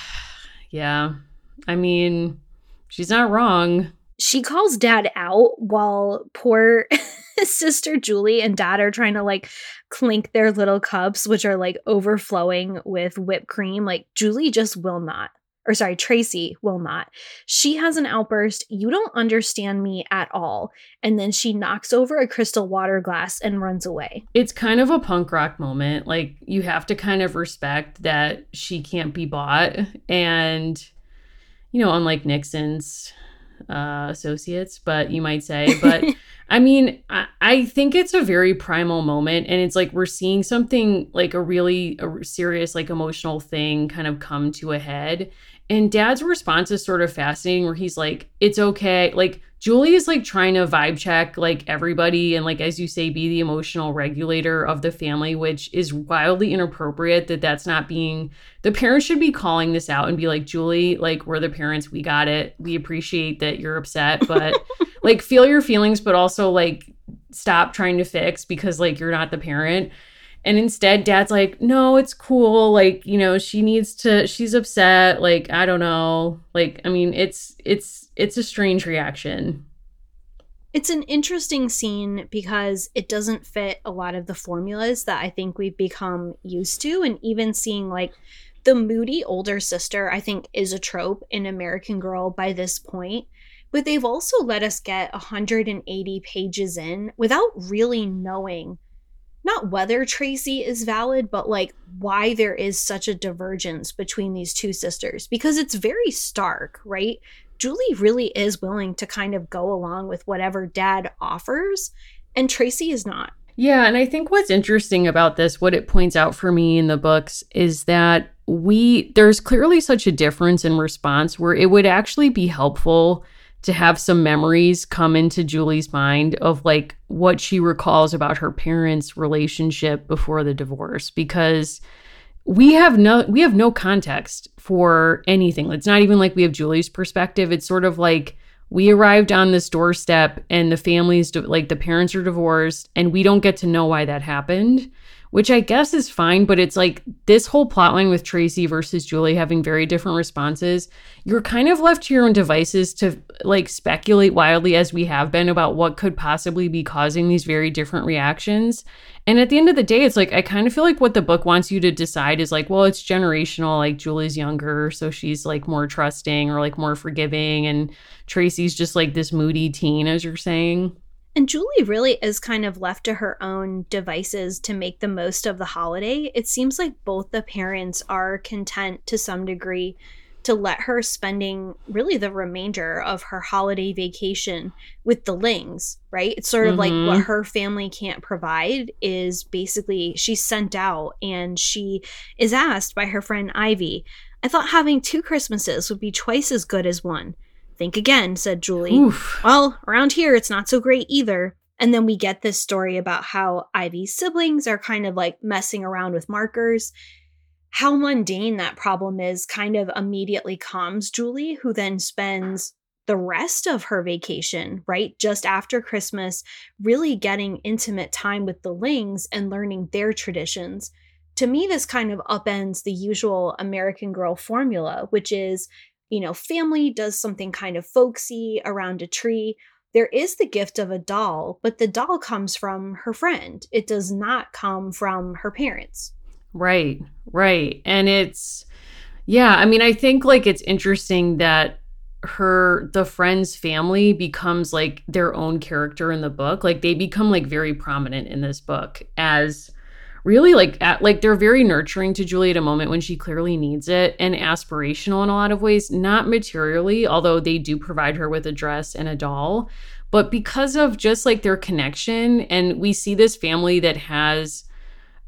Yeah. I mean, she's not wrong. She calls dad out while poor sister Julie and dad are trying to like clink their little cups, which are like overflowing with whipped cream. Like Julie just will not. Or sorry, Tracy will not. She has an outburst. You don't understand me at all. And then she knocks over a crystal water glass and runs away. It's kind of a punk rock moment. Like, you have to kind of respect that she can't be bought. And, you know, unlike Nixon's uh, associates, but you might say, but. I mean, I, I think it's a very primal moment, and it's like we're seeing something like a really a serious, like emotional thing kind of come to a head. And dad's response is sort of fascinating, where he's like, It's okay. Like, Julie is like trying to vibe check like everybody and, like, as you say, be the emotional regulator of the family, which is wildly inappropriate that that's not being the parents should be calling this out and be like, Julie, like, we're the parents. We got it. We appreciate that you're upset, but like feel your feelings but also like stop trying to fix because like you're not the parent and instead dad's like no it's cool like you know she needs to she's upset like i don't know like i mean it's it's it's a strange reaction It's an interesting scene because it doesn't fit a lot of the formulas that I think we've become used to. And even seeing like the moody older sister, I think, is a trope in American Girl by this point. But they've also let us get 180 pages in without really knowing not whether Tracy is valid, but like why there is such a divergence between these two sisters because it's very stark, right? Julie really is willing to kind of go along with whatever dad offers, and Tracy is not. Yeah, and I think what's interesting about this, what it points out for me in the books, is that we there's clearly such a difference in response where it would actually be helpful to have some memories come into Julie's mind of like what she recalls about her parents' relationship before the divorce because we have no we have no context for anything. It's not even like we have Julie's perspective. It's sort of like we arrived on this doorstep and the families like the parents are divorced and we don't get to know why that happened which I guess is fine, but it's like this whole plotline with Tracy versus Julie having very different responses. You're kind of left to your own devices to like speculate wildly as we have been about what could possibly be causing these very different reactions. And at the end of the day, it's like I kind of feel like what the book wants you to decide is like, well, it's generational. Like Julie's younger, so she's like more trusting or like more forgiving, and Tracy's just like this moody teen, as you're saying. And Julie really is kind of left to her own devices to make the most of the holiday. It seems like both the parents are content to some degree to let her spending really the remainder of her holiday vacation with the Lings, right? It's sort of mm-hmm. like what her family can't provide is basically she's sent out and she is asked by her friend Ivy, I thought having two Christmases would be twice as good as one. Think again, said Julie. Oof. Well, around here it's not so great either. And then we get this story about how Ivy's siblings are kind of like messing around with markers. How mundane that problem is kind of immediately calms Julie, who then spends the rest of her vacation, right? Just after Christmas, really getting intimate time with the Lings and learning their traditions. To me, this kind of upends the usual American Girl formula, which is you know, family does something kind of folksy around a tree. There is the gift of a doll, but the doll comes from her friend. It does not come from her parents. Right, right. And it's, yeah, I mean, I think like it's interesting that her the friend's family becomes like their own character in the book like they become like very prominent in this book as really like at, like they're very nurturing to Julie at a moment when she clearly needs it and aspirational in a lot of ways, not materially, although they do provide her with a dress and a doll, but because of just like their connection and we see this family that has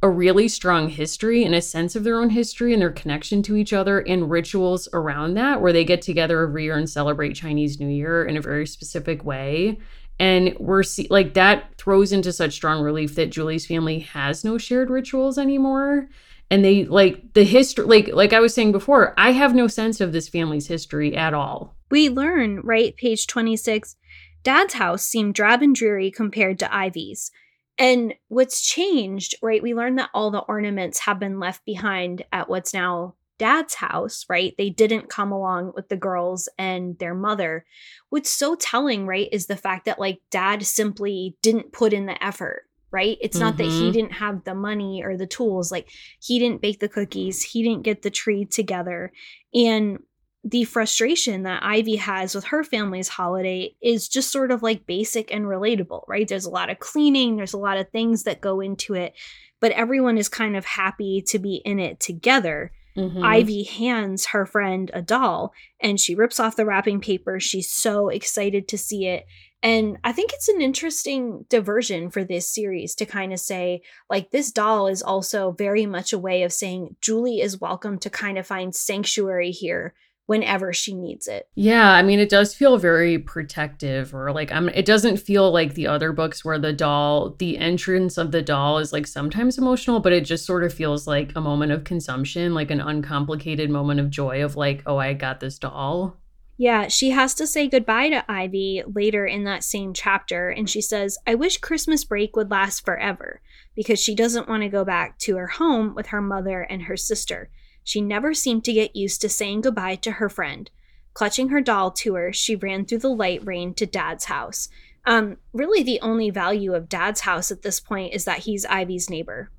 a really strong history and a sense of their own history and their connection to each other and rituals around that where they get together every year and celebrate Chinese New Year in a very specific way and we're see- like that throws into such strong relief that Julie's family has no shared rituals anymore and they like the history like like I was saying before I have no sense of this family's history at all. We learn, right, page 26, dad's house seemed drab and dreary compared to Ivy's. And what's changed, right? We learn that all the ornaments have been left behind at what's now dad's house, right? They didn't come along with the girls and their mother. What's so telling, right, is the fact that like dad simply didn't put in the effort, right? It's mm-hmm. not that he mm-hmm. didn't have the money or the tools, like he didn't bake the cookies, he didn't get the tree together. And the frustration that Ivy has with her family's holiday is just sort of like basic and relatable, right? There's a lot of cleaning, there's a lot of things that go into it, but everyone is kind of happy to be in it together. Mm-hmm. Ivy hands her friend a doll and she rips off the wrapping paper. She's so excited to see it. And I think it's an interesting diversion for this series to kind of say, like, this doll is also very much a way of saying Julie is welcome to kind of find sanctuary here whenever she needs it. Yeah, I mean it does feel very protective or like I'm it doesn't feel like the other books where the doll the entrance of the doll is like sometimes emotional but it just sort of feels like a moment of consumption, like an uncomplicated moment of joy of like oh I got this doll. Yeah, she has to say goodbye to Ivy later in that same chapter and she says, "I wish Christmas break would last forever." Because she doesn't want to go back to her home with her mother and her sister. She never seemed to get used to saying goodbye to her friend. Clutching her doll to her, she ran through the light rain to Dad's house. Um, really, the only value of Dad's house at this point is that he's Ivy's neighbor.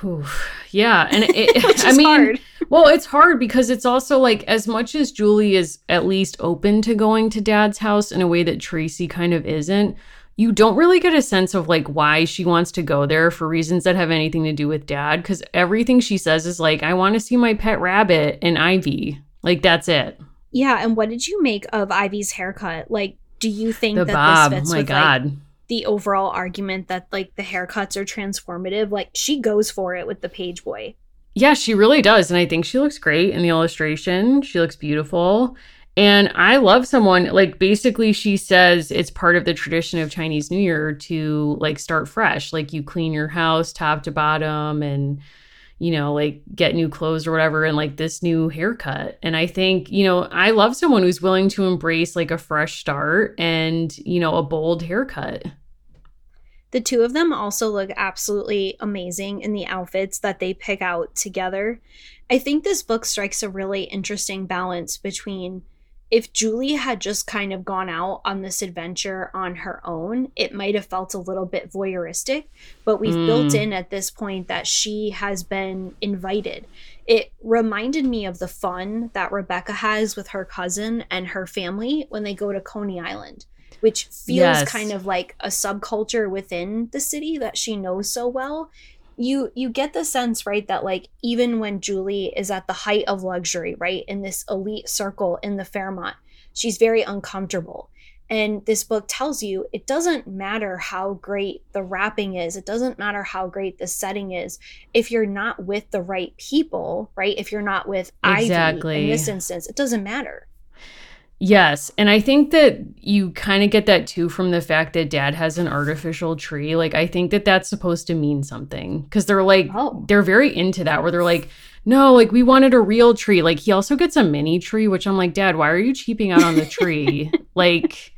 Whew. Yeah, and it, I mean, hard. well, it's hard because it's also like as much as Julie is at least open to going to Dad's house in a way that Tracy kind of isn't you don't really get a sense of like why she wants to go there for reasons that have anything to do with dad because everything she says is like i want to see my pet rabbit and ivy. Like that's it. Yeah and what did you make of ivy's haircut? Like do you think the that bob this fits my with god. like the overall argument that like the haircuts are transformative? Like she goes for it with the page boy. Yeah she really does and i think she looks great in the illustration. She looks beautiful and I love someone like basically she says it's part of the tradition of Chinese New Year to like start fresh. Like you clean your house top to bottom and you know, like get new clothes or whatever and like this new haircut. And I think, you know, I love someone who's willing to embrace like a fresh start and, you know, a bold haircut. The two of them also look absolutely amazing in the outfits that they pick out together. I think this book strikes a really interesting balance between if Julie had just kind of gone out on this adventure on her own, it might have felt a little bit voyeuristic. But we've mm. built in at this point that she has been invited. It reminded me of the fun that Rebecca has with her cousin and her family when they go to Coney Island, which feels yes. kind of like a subculture within the city that she knows so well you you get the sense right that like even when Julie is at the height of luxury right in this elite circle in the Fairmont she's very uncomfortable. And this book tells you it doesn't matter how great the wrapping is. It doesn't matter how great the setting is. If you're not with the right people right if you're not with exactly. Ivy in this instance it doesn't matter Yes. And I think that you kind of get that too from the fact that dad has an artificial tree. Like, I think that that's supposed to mean something because they're like, oh. they're very into that where they're like, no, like we wanted a real tree. Like, he also gets a mini tree, which I'm like, dad, why are you cheaping out on the tree? like,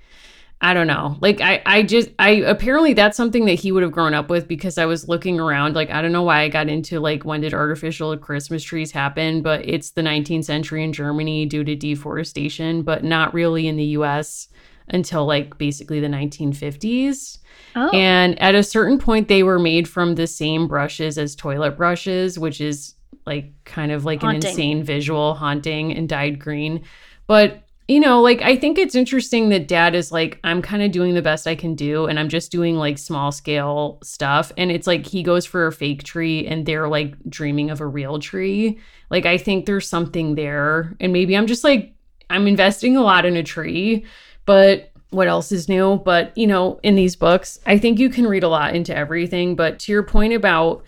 I don't know. Like I I just I apparently that's something that he would have grown up with because I was looking around like I don't know why I got into like when did artificial Christmas trees happen, but it's the 19th century in Germany due to deforestation, but not really in the US until like basically the 1950s. Oh. And at a certain point they were made from the same brushes as toilet brushes, which is like kind of like haunting. an insane visual haunting and dyed green. But you know, like I think it's interesting that dad is like, I'm kind of doing the best I can do, and I'm just doing like small scale stuff. And it's like he goes for a fake tree and they're like dreaming of a real tree. Like, I think there's something there. And maybe I'm just like, I'm investing a lot in a tree, but what else is new? But, you know, in these books, I think you can read a lot into everything. But to your point about,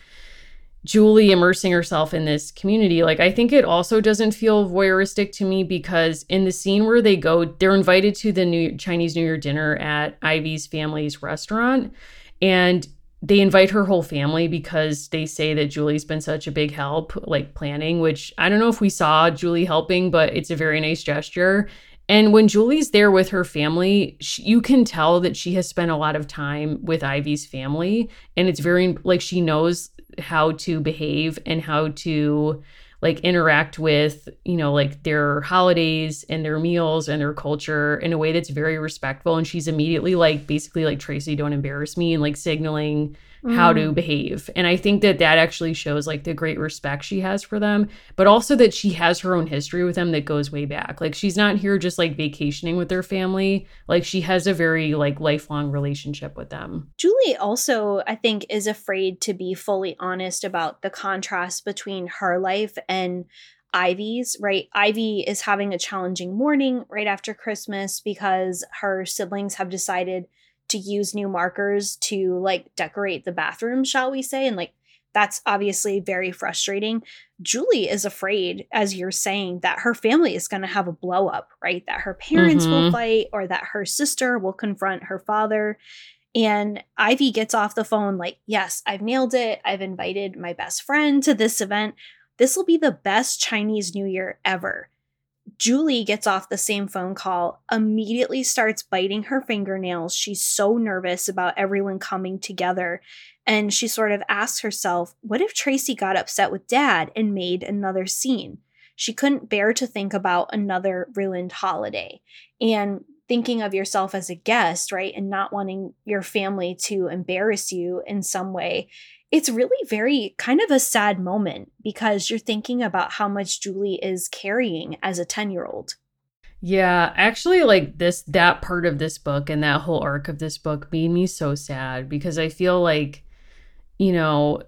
Julie immersing herself in this community. Like, I think it also doesn't feel voyeuristic to me because in the scene where they go, they're invited to the new Chinese New Year dinner at Ivy's family's restaurant. And they invite her whole family because they say that Julie's been such a big help, like planning, which I don't know if we saw Julie helping, but it's a very nice gesture. And when Julie's there with her family, she, you can tell that she has spent a lot of time with Ivy's family. And it's very like she knows how to behave and how to like interact with you know like their holidays and their meals and their culture in a way that's very respectful. And she's immediately like basically like tracy don't embarrass me and like signaling mm. how to mm. behave and i think that that actually shows like the great respect she has for them but also that she has her own history with them that goes way back like she's not here just like vacationing with their family like she has a very like lifelong relationship with them julie also i think is afraid to be fully honest about the contrast between her life and Ivy's, right? Ivy is having a challenging morning right after Christmas because her siblings have decided to use new markers to like decorate the bathroom, shall we say? And like that's obviously very frustrating. Julie is afraid, as you're saying, that her family is going to have a blow up, right? That her parents mm-hmm. will fight or that her sister will confront her father. And Ivy gets off the phone like, Yes, I've nailed it. I've invited my best friend to this event. This will be the best Chinese New Year ever. Julie gets off the same phone call, immediately starts biting her fingernails. She's so nervous about everyone coming together. And she sort of asks herself, what if Tracy got upset with dad and made another scene? She couldn't bear to think about another ruined holiday. And thinking of yourself as a guest, right? And not wanting your family to embarrass you in some way it's really very kind of a sad moment because you're thinking about how much Julie is carrying as a 10 year old. Yeah, actually, like this, that part of this book and that whole arc of this book made me so sad because I feel like, you know,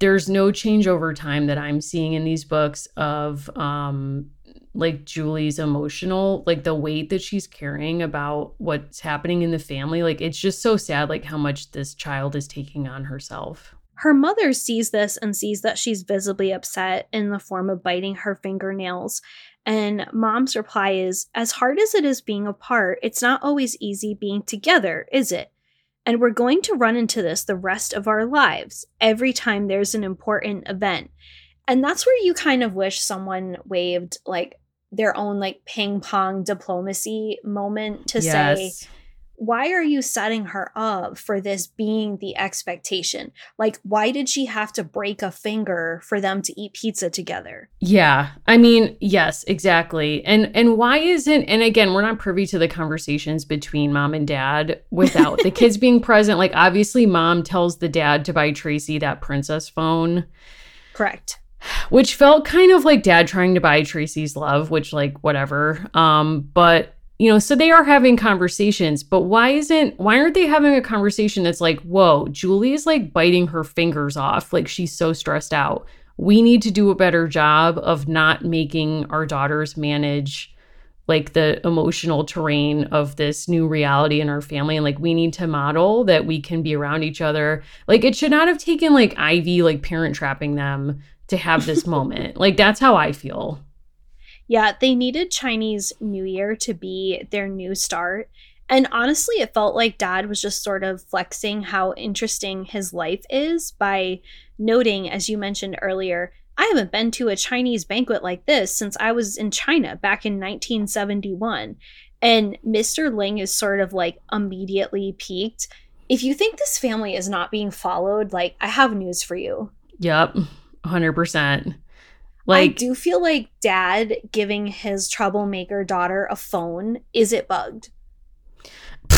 there's no change over time that I'm seeing in these books of um like Julie's emotional, like the weight that she's carrying about what's happening in the family. Like it's just so sad, like how much this child is taking on herself. Her mother sees this and sees that she's visibly upset in the form of biting her fingernails. And mom's reply is As hard as it is being apart, it's not always easy being together, is it? And we're going to run into this the rest of our lives every time there's an important event. And that's where you kind of wish someone waved like their own like ping pong diplomacy moment to yes. say, why are you setting her up for this being the expectation? Like, why did she have to break a finger for them to eat pizza together? Yeah. I mean, yes, exactly. And and why isn't and again, we're not privy to the conversations between mom and dad without the kids being present. Like obviously mom tells the dad to buy Tracy that princess phone. Correct which felt kind of like dad trying to buy Tracy's love, which like whatever. Um, but you know, so they are having conversations, but why isn't why aren't they having a conversation that's like, whoa, Julie is like biting her fingers off, like she's so stressed out. We need to do a better job of not making our daughters manage like the emotional terrain of this new reality in our family and like we need to model that we can be around each other. Like it should not have taken like ivy like parent trapping them to have this moment. Like that's how i feel yeah, they needed Chinese New Year to be their new start. And honestly, it felt like dad was just sort of flexing how interesting his life is by noting, as you mentioned earlier, I haven't been to a Chinese banquet like this since I was in China back in 1971. And Mr. Ling is sort of like immediately piqued. If you think this family is not being followed, like, I have news for you. Yep, 100%. Like I do feel like dad giving his troublemaker daughter a phone, is it bugged?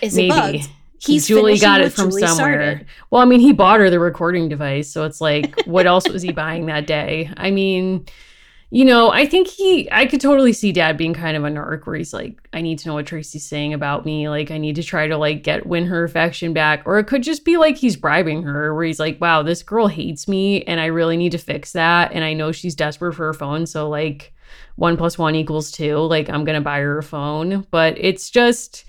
is Maybe. it bugged? He's Julie got it from Julie somewhere. Started. Well, I mean, he bought her the recording device, so it's like, what else was he buying that day? I mean, you know, I think he, I could totally see dad being kind of a narc where he's like, I need to know what Tracy's saying about me. Like, I need to try to like get, win her affection back. Or it could just be like he's bribing her where he's like, wow, this girl hates me and I really need to fix that. And I know she's desperate for her phone. So, like, one plus one equals two. Like, I'm going to buy her a phone. But it's just,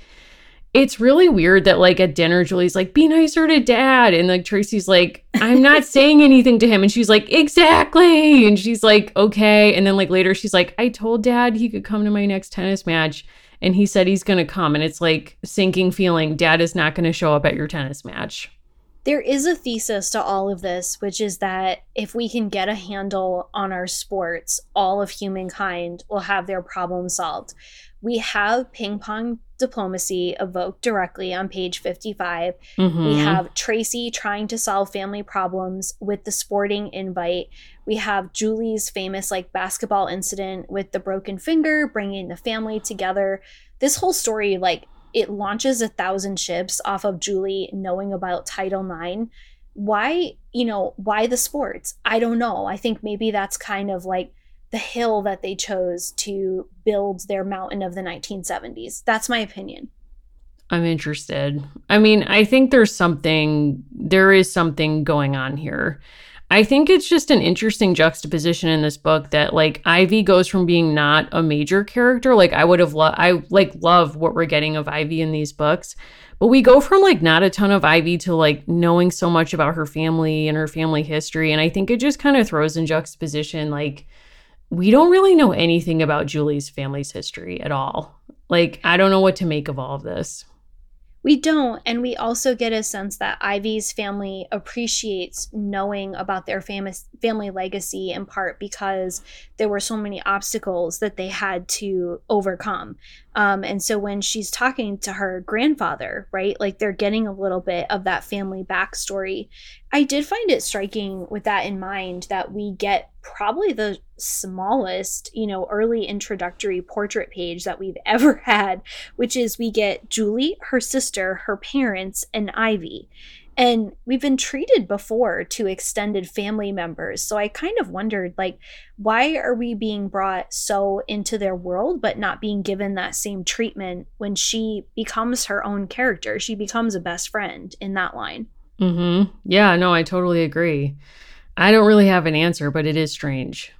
it's really weird that like at dinner julie's like be nicer to dad and like tracy's like i'm not saying anything to him and she's like exactly and she's like okay and then like later she's like i told dad he could come to my next tennis match and he said he's going to come and it's like sinking feeling dad is not going to show up at your tennis match there is a thesis to all of this, which is that if we can get a handle on our sports, all of humankind will have their problem solved. We have ping pong diplomacy evoked directly on page 55. Mm-hmm. We have Tracy trying to solve family problems with the sporting invite. We have Julie's famous like basketball incident with the broken finger bringing the family together. This whole story like it launches a thousand ships off of Julie knowing about Title IX. Why, you know, why the sports? I don't know. I think maybe that's kind of like the hill that they chose to build their mountain of the 1970s. That's my opinion. I'm interested. I mean, I think there's something, there is something going on here. I think it's just an interesting juxtaposition in this book that like Ivy goes from being not a major character, like I would have loved, I like love what we're getting of Ivy in these books, but we go from like not a ton of Ivy to like knowing so much about her family and her family history, and I think it just kind of throws in juxtaposition like we don't really know anything about Julie's family's history at all. Like I don't know what to make of all of this. We don't. And we also get a sense that Ivy's family appreciates knowing about their famous family legacy in part because there were so many obstacles that they had to overcome. Um, and so when she's talking to her grandfather, right, like they're getting a little bit of that family backstory. I did find it striking with that in mind that we get probably the smallest, you know, early introductory portrait page that we've ever had, which is we get Julie, her sister, her parents, and Ivy. And we've been treated before to extended family members. So I kind of wondered like why are we being brought so into their world but not being given that same treatment when she becomes her own character? She becomes a best friend in that line. Mm-hmm. Yeah, no, I totally agree. I don't really have an answer, but it is strange.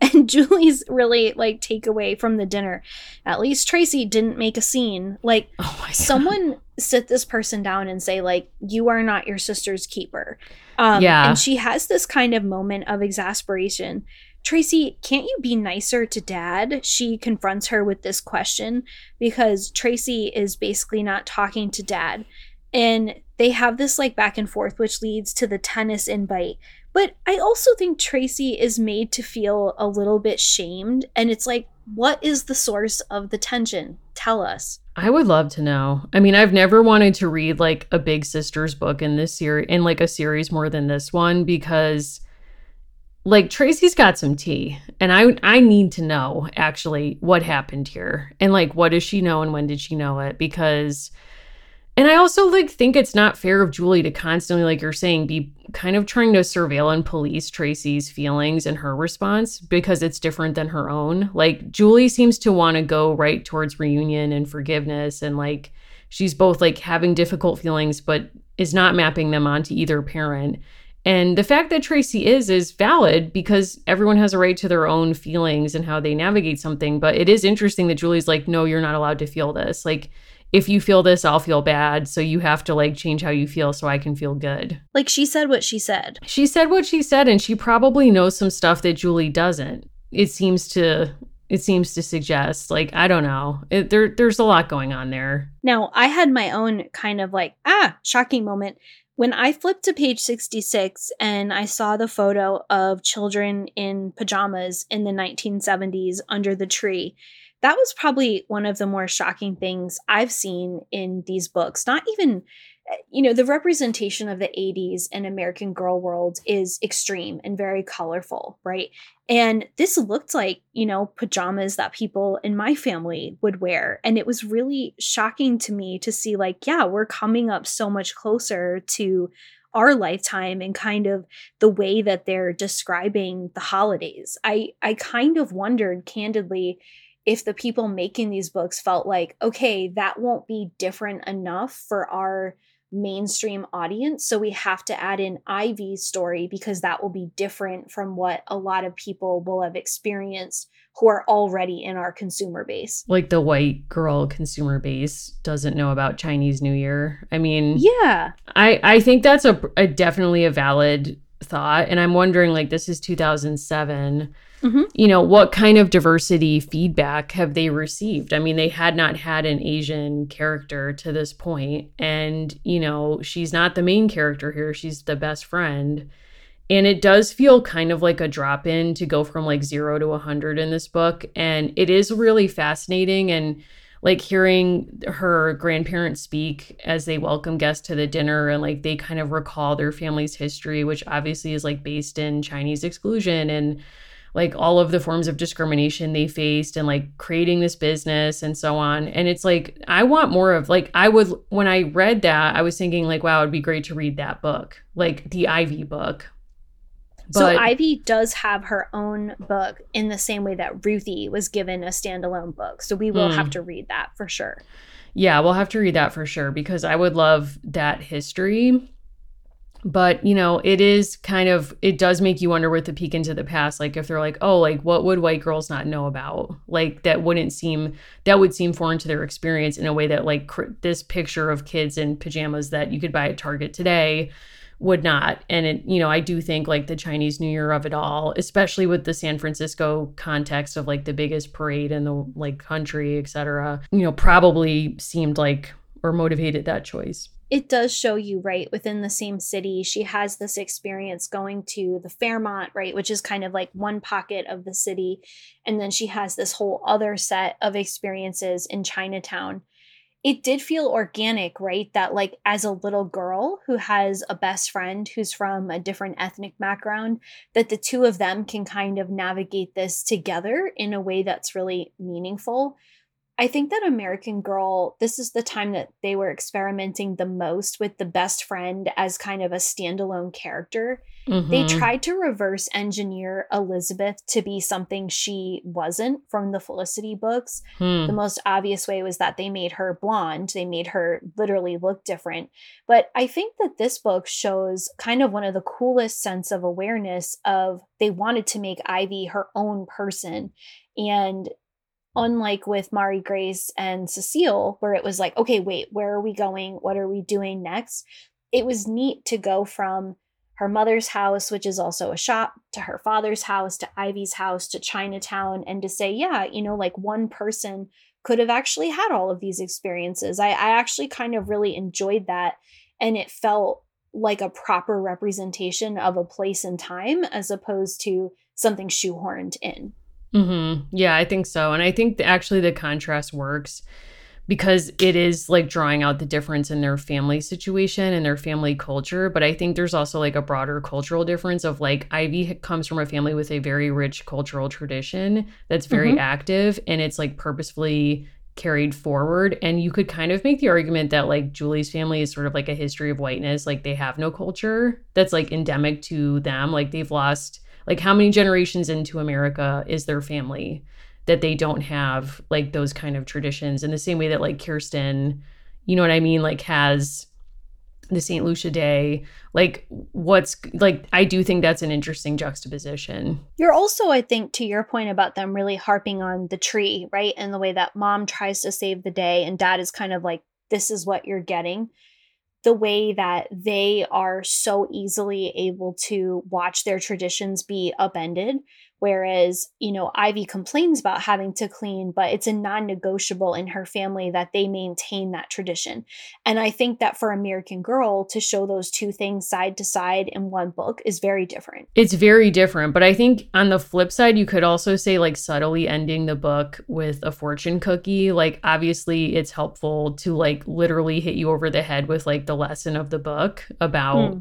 And Julie's really like takeaway from the dinner. At least Tracy didn't make a scene. Like Oh someone sit this person down and say like you are not your sister's keeper. Um Yeah. and she has this kind of moment of exasperation. Tracy, can't you be nicer to dad? She confronts her with this question because Tracy is basically not talking to dad. And they have this like back and forth, which leads to the tennis invite. But I also think Tracy is made to feel a little bit shamed. And it's like, what is the source of the tension? Tell us. I would love to know. I mean, I've never wanted to read like a Big Sisters book in this series, in like a series more than this one, because like Tracy's got some tea, and I I need to know actually what happened here, and like what does she know, and when did she know it? Because, and I also like think it's not fair of Julie to constantly, like you're saying, be kind of trying to surveil and police Tracy's feelings and her response because it's different than her own. Like Julie seems to want to go right towards reunion and forgiveness and like she's both like having difficult feelings but is not mapping them onto either parent. And the fact that Tracy is is valid because everyone has a right to their own feelings and how they navigate something, but it is interesting that Julie's like no, you're not allowed to feel this. Like if you feel this, I'll feel bad, so you have to like change how you feel so I can feel good. Like she said what she said. She said what she said, and she probably knows some stuff that Julie doesn't. It seems to it seems to suggest. Like I don't know. It, there there's a lot going on there. Now, I had my own kind of like, ah, shocking moment. When I flipped to page 66 and I saw the photo of children in pajamas in the 1970s under the tree, that was probably one of the more shocking things I've seen in these books. Not even, you know, the representation of the 80s in American Girl world is extreme and very colorful, right? And this looked like, you know, pajamas that people in my family would wear. And it was really shocking to me to see, like, yeah, we're coming up so much closer to our lifetime and kind of the way that they're describing the holidays. I I kind of wondered candidly if the people making these books felt like, okay, that won't be different enough for our mainstream audience. So we have to add in Ivy's story because that will be different from what a lot of people will have experienced who are already in our consumer base. Like the white girl consumer base doesn't know about Chinese New Year. I mean, Yeah. I I think that's a, a definitely a valid thought, and I'm wondering like this is 2007. Mhm. You know what kind of diversity feedback have they received? I mean, they had not had an Asian character to this point, and you know she's not the main character here; she's the best friend. And it does feel kind of like a drop in to go from like zero to 100 in this book. And it is really fascinating. And like hearing her grandparents speak as they welcome guests to the dinner and like they kind of recall their family's history, which obviously is like based in Chinese exclusion and like all of the forms of discrimination they faced and like creating this business and so on. And it's like, I want more of like, I would, when I read that, I was thinking like, wow, it'd be great to read that book, like the Ivy book. so Ivy does have her own book in the same way that Ruthie was given a standalone book. So we will Hmm. have to read that for sure. Yeah, we'll have to read that for sure because I would love that history. But, you know, it is kind of, it does make you wonder with the peek into the past. Like, if they're like, oh, like, what would white girls not know about? Like, that wouldn't seem, that would seem foreign to their experience in a way that, like, cr- this picture of kids in pajamas that you could buy at Target today would not. And it, you know, I do think like the Chinese New Year of it all, especially with the San Francisco context of like the biggest parade in the like country, et cetera, you know, probably seemed like or motivated that choice. It does show you right within the same city she has this experience going to the fairmont right which is kind of like one pocket of the city. And then she has this whole other set of experiences in chinatown. It did feel organic right that like as a little girl who has a best friend who's from a different ethnic background that the two of them can kind of navigate this together in a way that's really meaningful I think that American Girl, this is the time that they were experimenting the most with the best friend as kind of a standalone character. Mm-hmm. They tried to reverse engineer Elizabeth to be something she wasn't from the Felicity books. Hmm. The most obvious way was that they made her blonde, they made her literally look different. But I think that this book shows kind of one of the coolest sense of awareness of they wanted to make Ivy her own person. And unlike with Marie-Grace and Cecile, where it was like, okay, wait, where are we going? What are we doing next? It was neat to go from her mother's house, which is also a shop, to her father's house, to Ivy's house, to Chinatown, and to say, yeah, you know, like one person could have actually had all of these experiences. I, I actually kind of really enjoyed that. And it felt like a proper representation of a place and time as opposed to something shoehorned in. Mm-hmm. Yeah, I think so. And I think actually the contrast works because it is like drawing out the difference in their family situation and their family culture. But I think there's also like a broader cultural difference of like Ivy comes from a family with a very rich cultural tradition that's very mm-hmm. active and it's like purposefully carried forward. And you could kind of make the argument that like Julie's family is sort of like a history of whiteness. Like they have no culture that's like endemic to them. Like they've lost like how many generations into America is their family that they don't have like those kind of traditions in the same way that like Kirsten, you know what I mean, like has the St. Lucia Day. Like, what's like, I do think that's an interesting juxtaposition. You're also, I think, to your point about them really harping on the tree, right? And the way that mom tries to save the day, and dad is kind of like, this is what you're getting the way that they are so easily able to watch their traditions be upended Whereas, you know, Ivy complains about having to clean, but it's a non negotiable in her family that they maintain that tradition. And I think that for American Girl to show those two things side to side in one book is very different. It's very different. But I think on the flip side, you could also say, like, subtly ending the book with a fortune cookie. Like, obviously, it's helpful to, like, literally hit you over the head with, like, the lesson of the book about. Hmm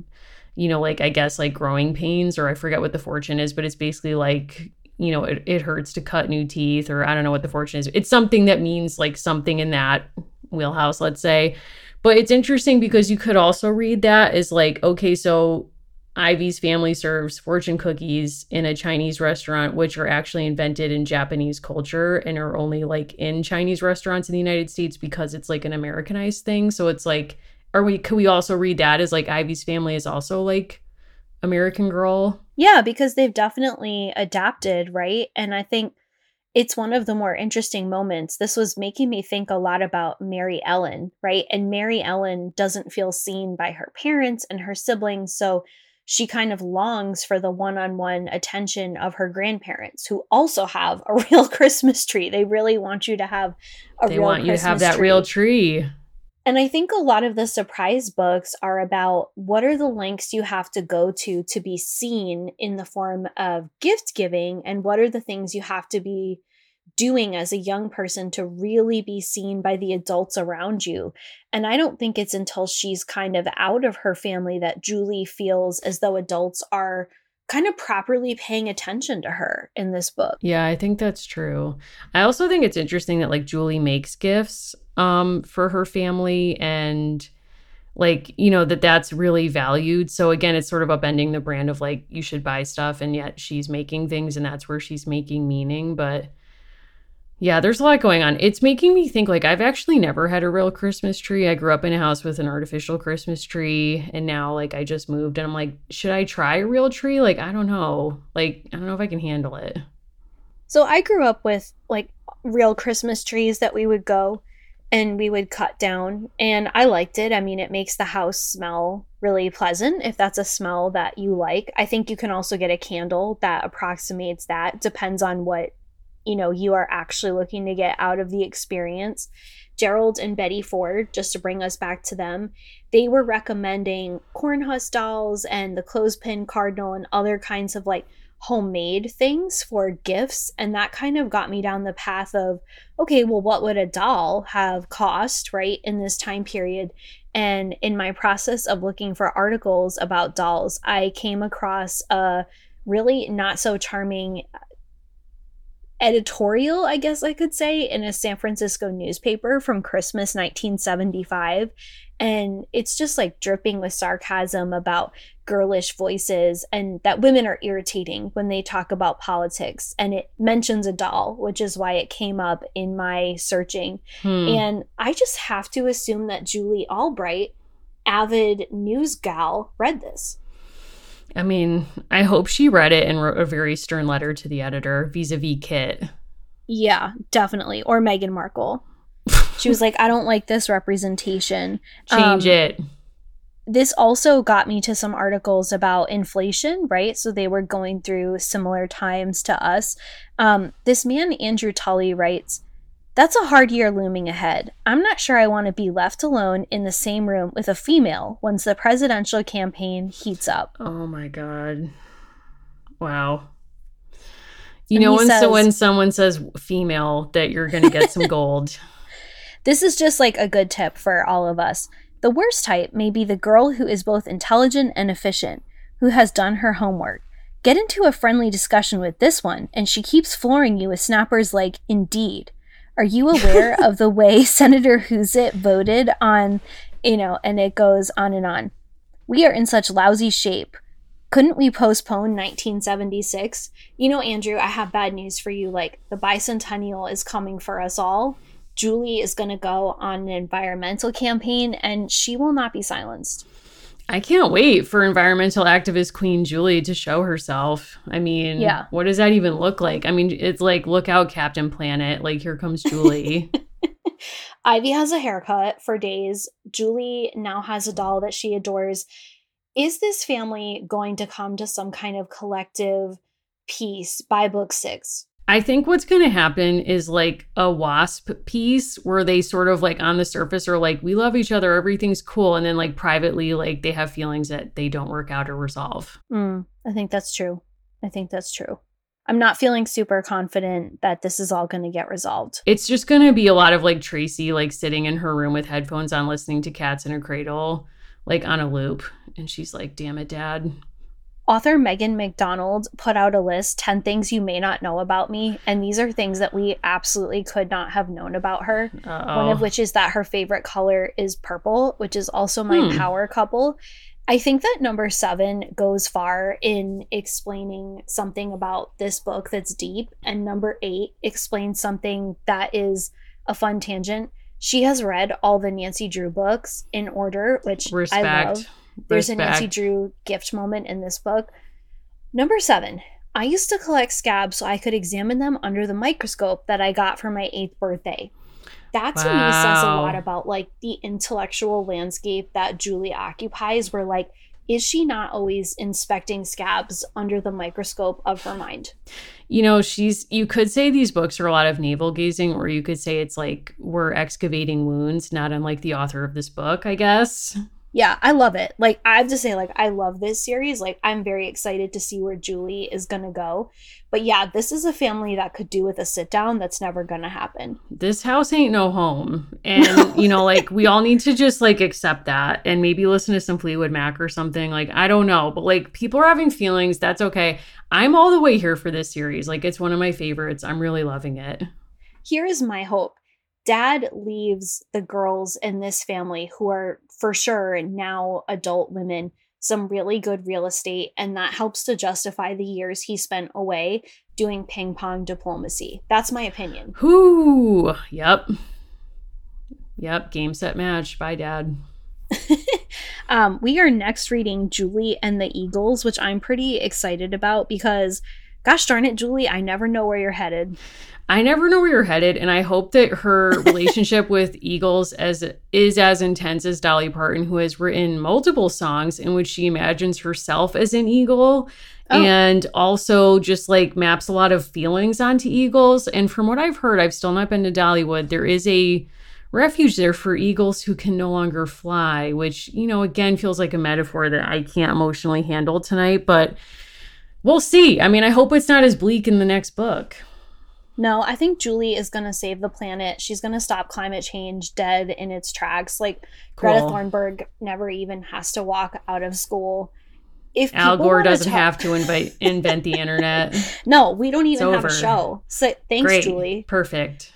you know, like I guess like growing pains, or I forget what the fortune is, but it's basically like, you know, it, it hurts to cut new teeth, or I don't know what the fortune is. It's something that means like something in that wheelhouse, let's say. But it's interesting because you could also read that as like, okay, so Ivy's family serves fortune cookies in a Chinese restaurant, which are actually invented in Japanese culture and are only like in Chinese restaurants in the United States because it's like an Americanized thing. So it's like are we could we also read that as like Ivy's family is also like American Girl? Yeah, because they've definitely adapted, right? And I think it's one of the more interesting moments. This was making me think a lot about Maryellen, right? And Maryellen doesn't feel seen by her parents and her siblings, so she kind of longs for the one-on-one attention of her grandparents who also have a real christmas tree they really want you to have a they real want christmas you to have that tree. real tree and I think a lot of the surprise books are about what are the lengths you have to go to to be seen in the form of gift giving, and what are the things you have to be doing as a young person to really be seen by the adults around you. And I don't think it's until she's kind of out of her family that Julie feels as though adults are kind of properly paying attention to her in this book. Yeah, I think that's true. I also think it's interesting that like Julie makes gifts um for her family and like you know that that's really valued. So again it's sort of upending the brand of like you should buy stuff and yet she's making things and that's where she's making meaning. But yeah there's a lot going on. It's making me think like i've actually never had a real christmas tree. I grew up in a house with an artificial christmas tree and now like i just moved and i'm like should i try a real tree? Like i don't know. Like i don't know if i can handle it. So i grew up with like real christmas trees that we would go and we would cut down and i liked it. I mean it makes the house smell really pleasant if that's a smell that you like. I think you can also get a candle that approximates that depends on what you know you are actually looking to get out of the experience. Gerald and betty ford just to bring us back to them they were recommending cornhusk dolls and the clothespin cardinal and other kinds of like homemade things for gifts. And that kind of got me down the path of, okay, well, what would a doll have cost, right, in this time period? And in my process of looking for articles about dolls, I came across a really not so charming editorial, I guess I could say, in a San Francisco newspaper from Christmas 1975. And it's just like dripping with sarcasm about girlish voices and that women are irritating when they talk about politics. And it mentions a doll, which is why it came up in my searching. Hmm. And I just have to assume that Julie Albright, avid news gal, read this. I mean, I hope she read it and wrote a very stern letter to the editor vis a vis Kit. Yeah, definitely. Or Meghan Markle. she was like, I don't like this representation. Change um, it. This also got me to some articles about inflation, right? So they were going through similar times to us. Um, this man, Andrew Tully, writes that's a hard year looming ahead. I'm not sure I want to be left alone in the same room with a female once the presidential campaign heats up. Oh my God. Wow. You and know, when, says, so when someone says female, that you're going to get some gold. This is just like a good tip for all of us. The worst type may be the girl who is both intelligent and efficient, who has done her homework. Get into a friendly discussion with this one, and she keeps flooring you with snappers like, indeed. Are you aware of the way Senator Hoozit voted on, you know, and it goes on and on. We are in such lousy shape. Couldn't we postpone 1976? You know, Andrew, I have bad news for you. Like, the bicentennial is coming for us all. Julie is going to go on an environmental campaign and she will not be silenced. I can't wait for environmental activist Queen Julie to show herself. I mean, yeah. what does that even look like? I mean, it's like, look out, Captain Planet. Like, here comes Julie. Ivy has a haircut for days. Julie now has a doll that she adores. Is this family going to come to some kind of collective peace by book six? I think what's going to happen is like a wasp peace where they sort of like on the surface are like, we love each other, everything's cool. And then like privately, like they have feelings that they don't work out or resolve. Mm, I think that's true. I think that's true. I'm not feeling super confident that this is all going to get resolved. It's just going to be a lot of like Tracy like sitting in her room with headphones on listening to Cats in a Cradle like on a loop and she's like, "Damn it, dad. Author Megan McDonald put out a list 10 things you may not know about me. And these are things that we absolutely could not have known about her. Uh-oh. One of which is that her favorite color is purple, which is also my hmm. power couple. I think that number seven goes far in explaining something about this book that's deep. And number eight explains something that is a fun tangent. She has read all the Nancy Drew books in order, which Respect. I love. There's a Nancy Drew gift moment in this book. Number seven. I used to collect scabs so I could examine them under the microscope that I got for my eighth birthday. That to wow. me says a lot about like the intellectual landscape that Julie occupies, where like, is she not always inspecting scabs under the microscope of her mind? You know, she's, you could say these books are a lot of navel gazing, or you could say it's like we're excavating wounds, not unlike the author of this book, I guess yeah, I love it. Like I have to say, like I love this series. Like I'm very excited to see where Julie is gonna go. But yeah, this is a family that could do with a sit down. That's never gonna happen. This house ain't no home, and you know, like we all need to just like accept that and maybe listen to some Fleetwood Mac or something. Like I don't know, but like people are having feelings. That's okay. I'm all the way here for this series. Like it's one of my favorites. I'm really loving it. Here is my hope dad leaves the girls in this family who are for sure now adult women some really good real estate and that helps to justify the years he spent away doing ping pong diplomacy. That's my opinion. Whoo yep. Yep. Game set match. Bye dad. Um, we are next reading julie and the eagles which i'm pretty excited about because gosh darn it julie i never know where you're headed I never know where you're headed, and I hope that her relationship with Eagles as is as intense as Dolly Parton, who has written multiple songs in which she imagines herself as an eagle. Oh. And also just like maps a lot of feelings onto eagles. And from what I've heard, I've still not been to Dollywood. There is a refuge there for eagles who can no longer fly, which, you know, again feels like a metaphor that I can't emotionally handle tonight. But we'll see. I mean, I hope it's not as bleak in the next book. No, I think Julie is going to save the planet. She's going to stop climate change dead in its tracks. Like cool. Greta Thunberg never even has to walk out of school. if Al Gore doesn't talk- have to invite invent the internet. No, we don't even have a show. So thanks, Great. Julie. Perfect.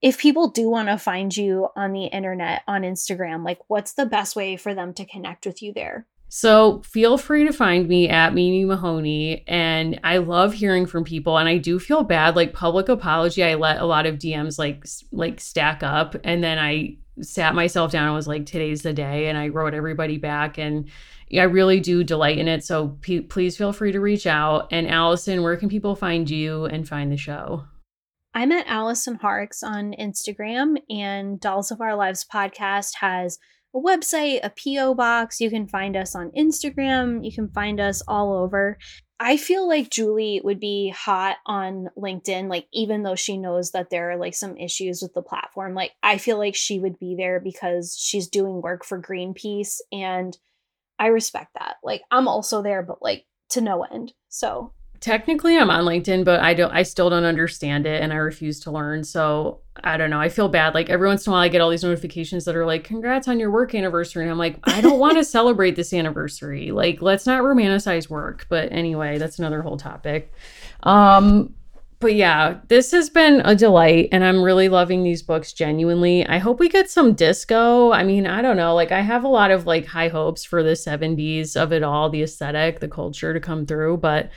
If people do want to find you on the internet on Instagram, like what's the best way for them to connect with you there? So feel free to find me at Mimi Mahoney. And I love hearing from people. And I do feel bad, like public apology. I let a lot of DMs like like stack up. And then I sat myself down and was like, today's the day. And I wrote everybody back. And I really do delight in it. So p- please feel free to reach out. And Allison, where can people find you and find the show? I'm at Allison Horrocks on Instagram, and Dolls of Our Lives podcast has a website, a P.O. box. You can find us on Instagram. You can find us all over. I feel like Julie would be hot on LinkedIn, like, even though she knows that there are like some issues with the platform. Like, I feel like she would be there because she's doing work for Greenpeace, and I respect that. Like, I'm also there, but like to no end. So technically i'm on linkedin but i don't i still don't understand it and i refuse to learn so i don't know i feel bad. Like every once in a while i get all these notifications that are like congrats on your work anniversary and i'm like i don't want to celebrate this anniversary. Like let's not romanticize work. But anyway that's another whole topic. Um but yeah this has been a delight and i'm really loving these books genuinely. I hope we get some disco. I mean i don't know like i have a lot of like high hopes for the 70s of it all the aesthetic the culture to come through but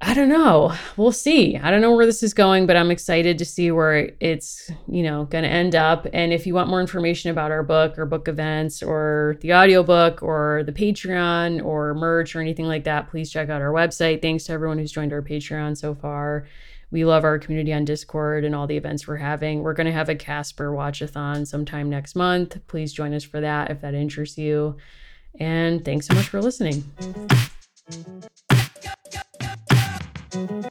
I don't know. We'll see. I don't know where this is going, but I'm excited to see where it's, you know, going to end up. And if you want more information about our book or book events or the audiobook or the Patreon or merch or anything like that, please check out our website. Thanks to everyone who's joined our Patreon so far. We love our community on Discord and all the events we're having. We're going to have a Casper Watchathon sometime next month. Please join us for that if that interests you. And thanks so much for listening. Thank you.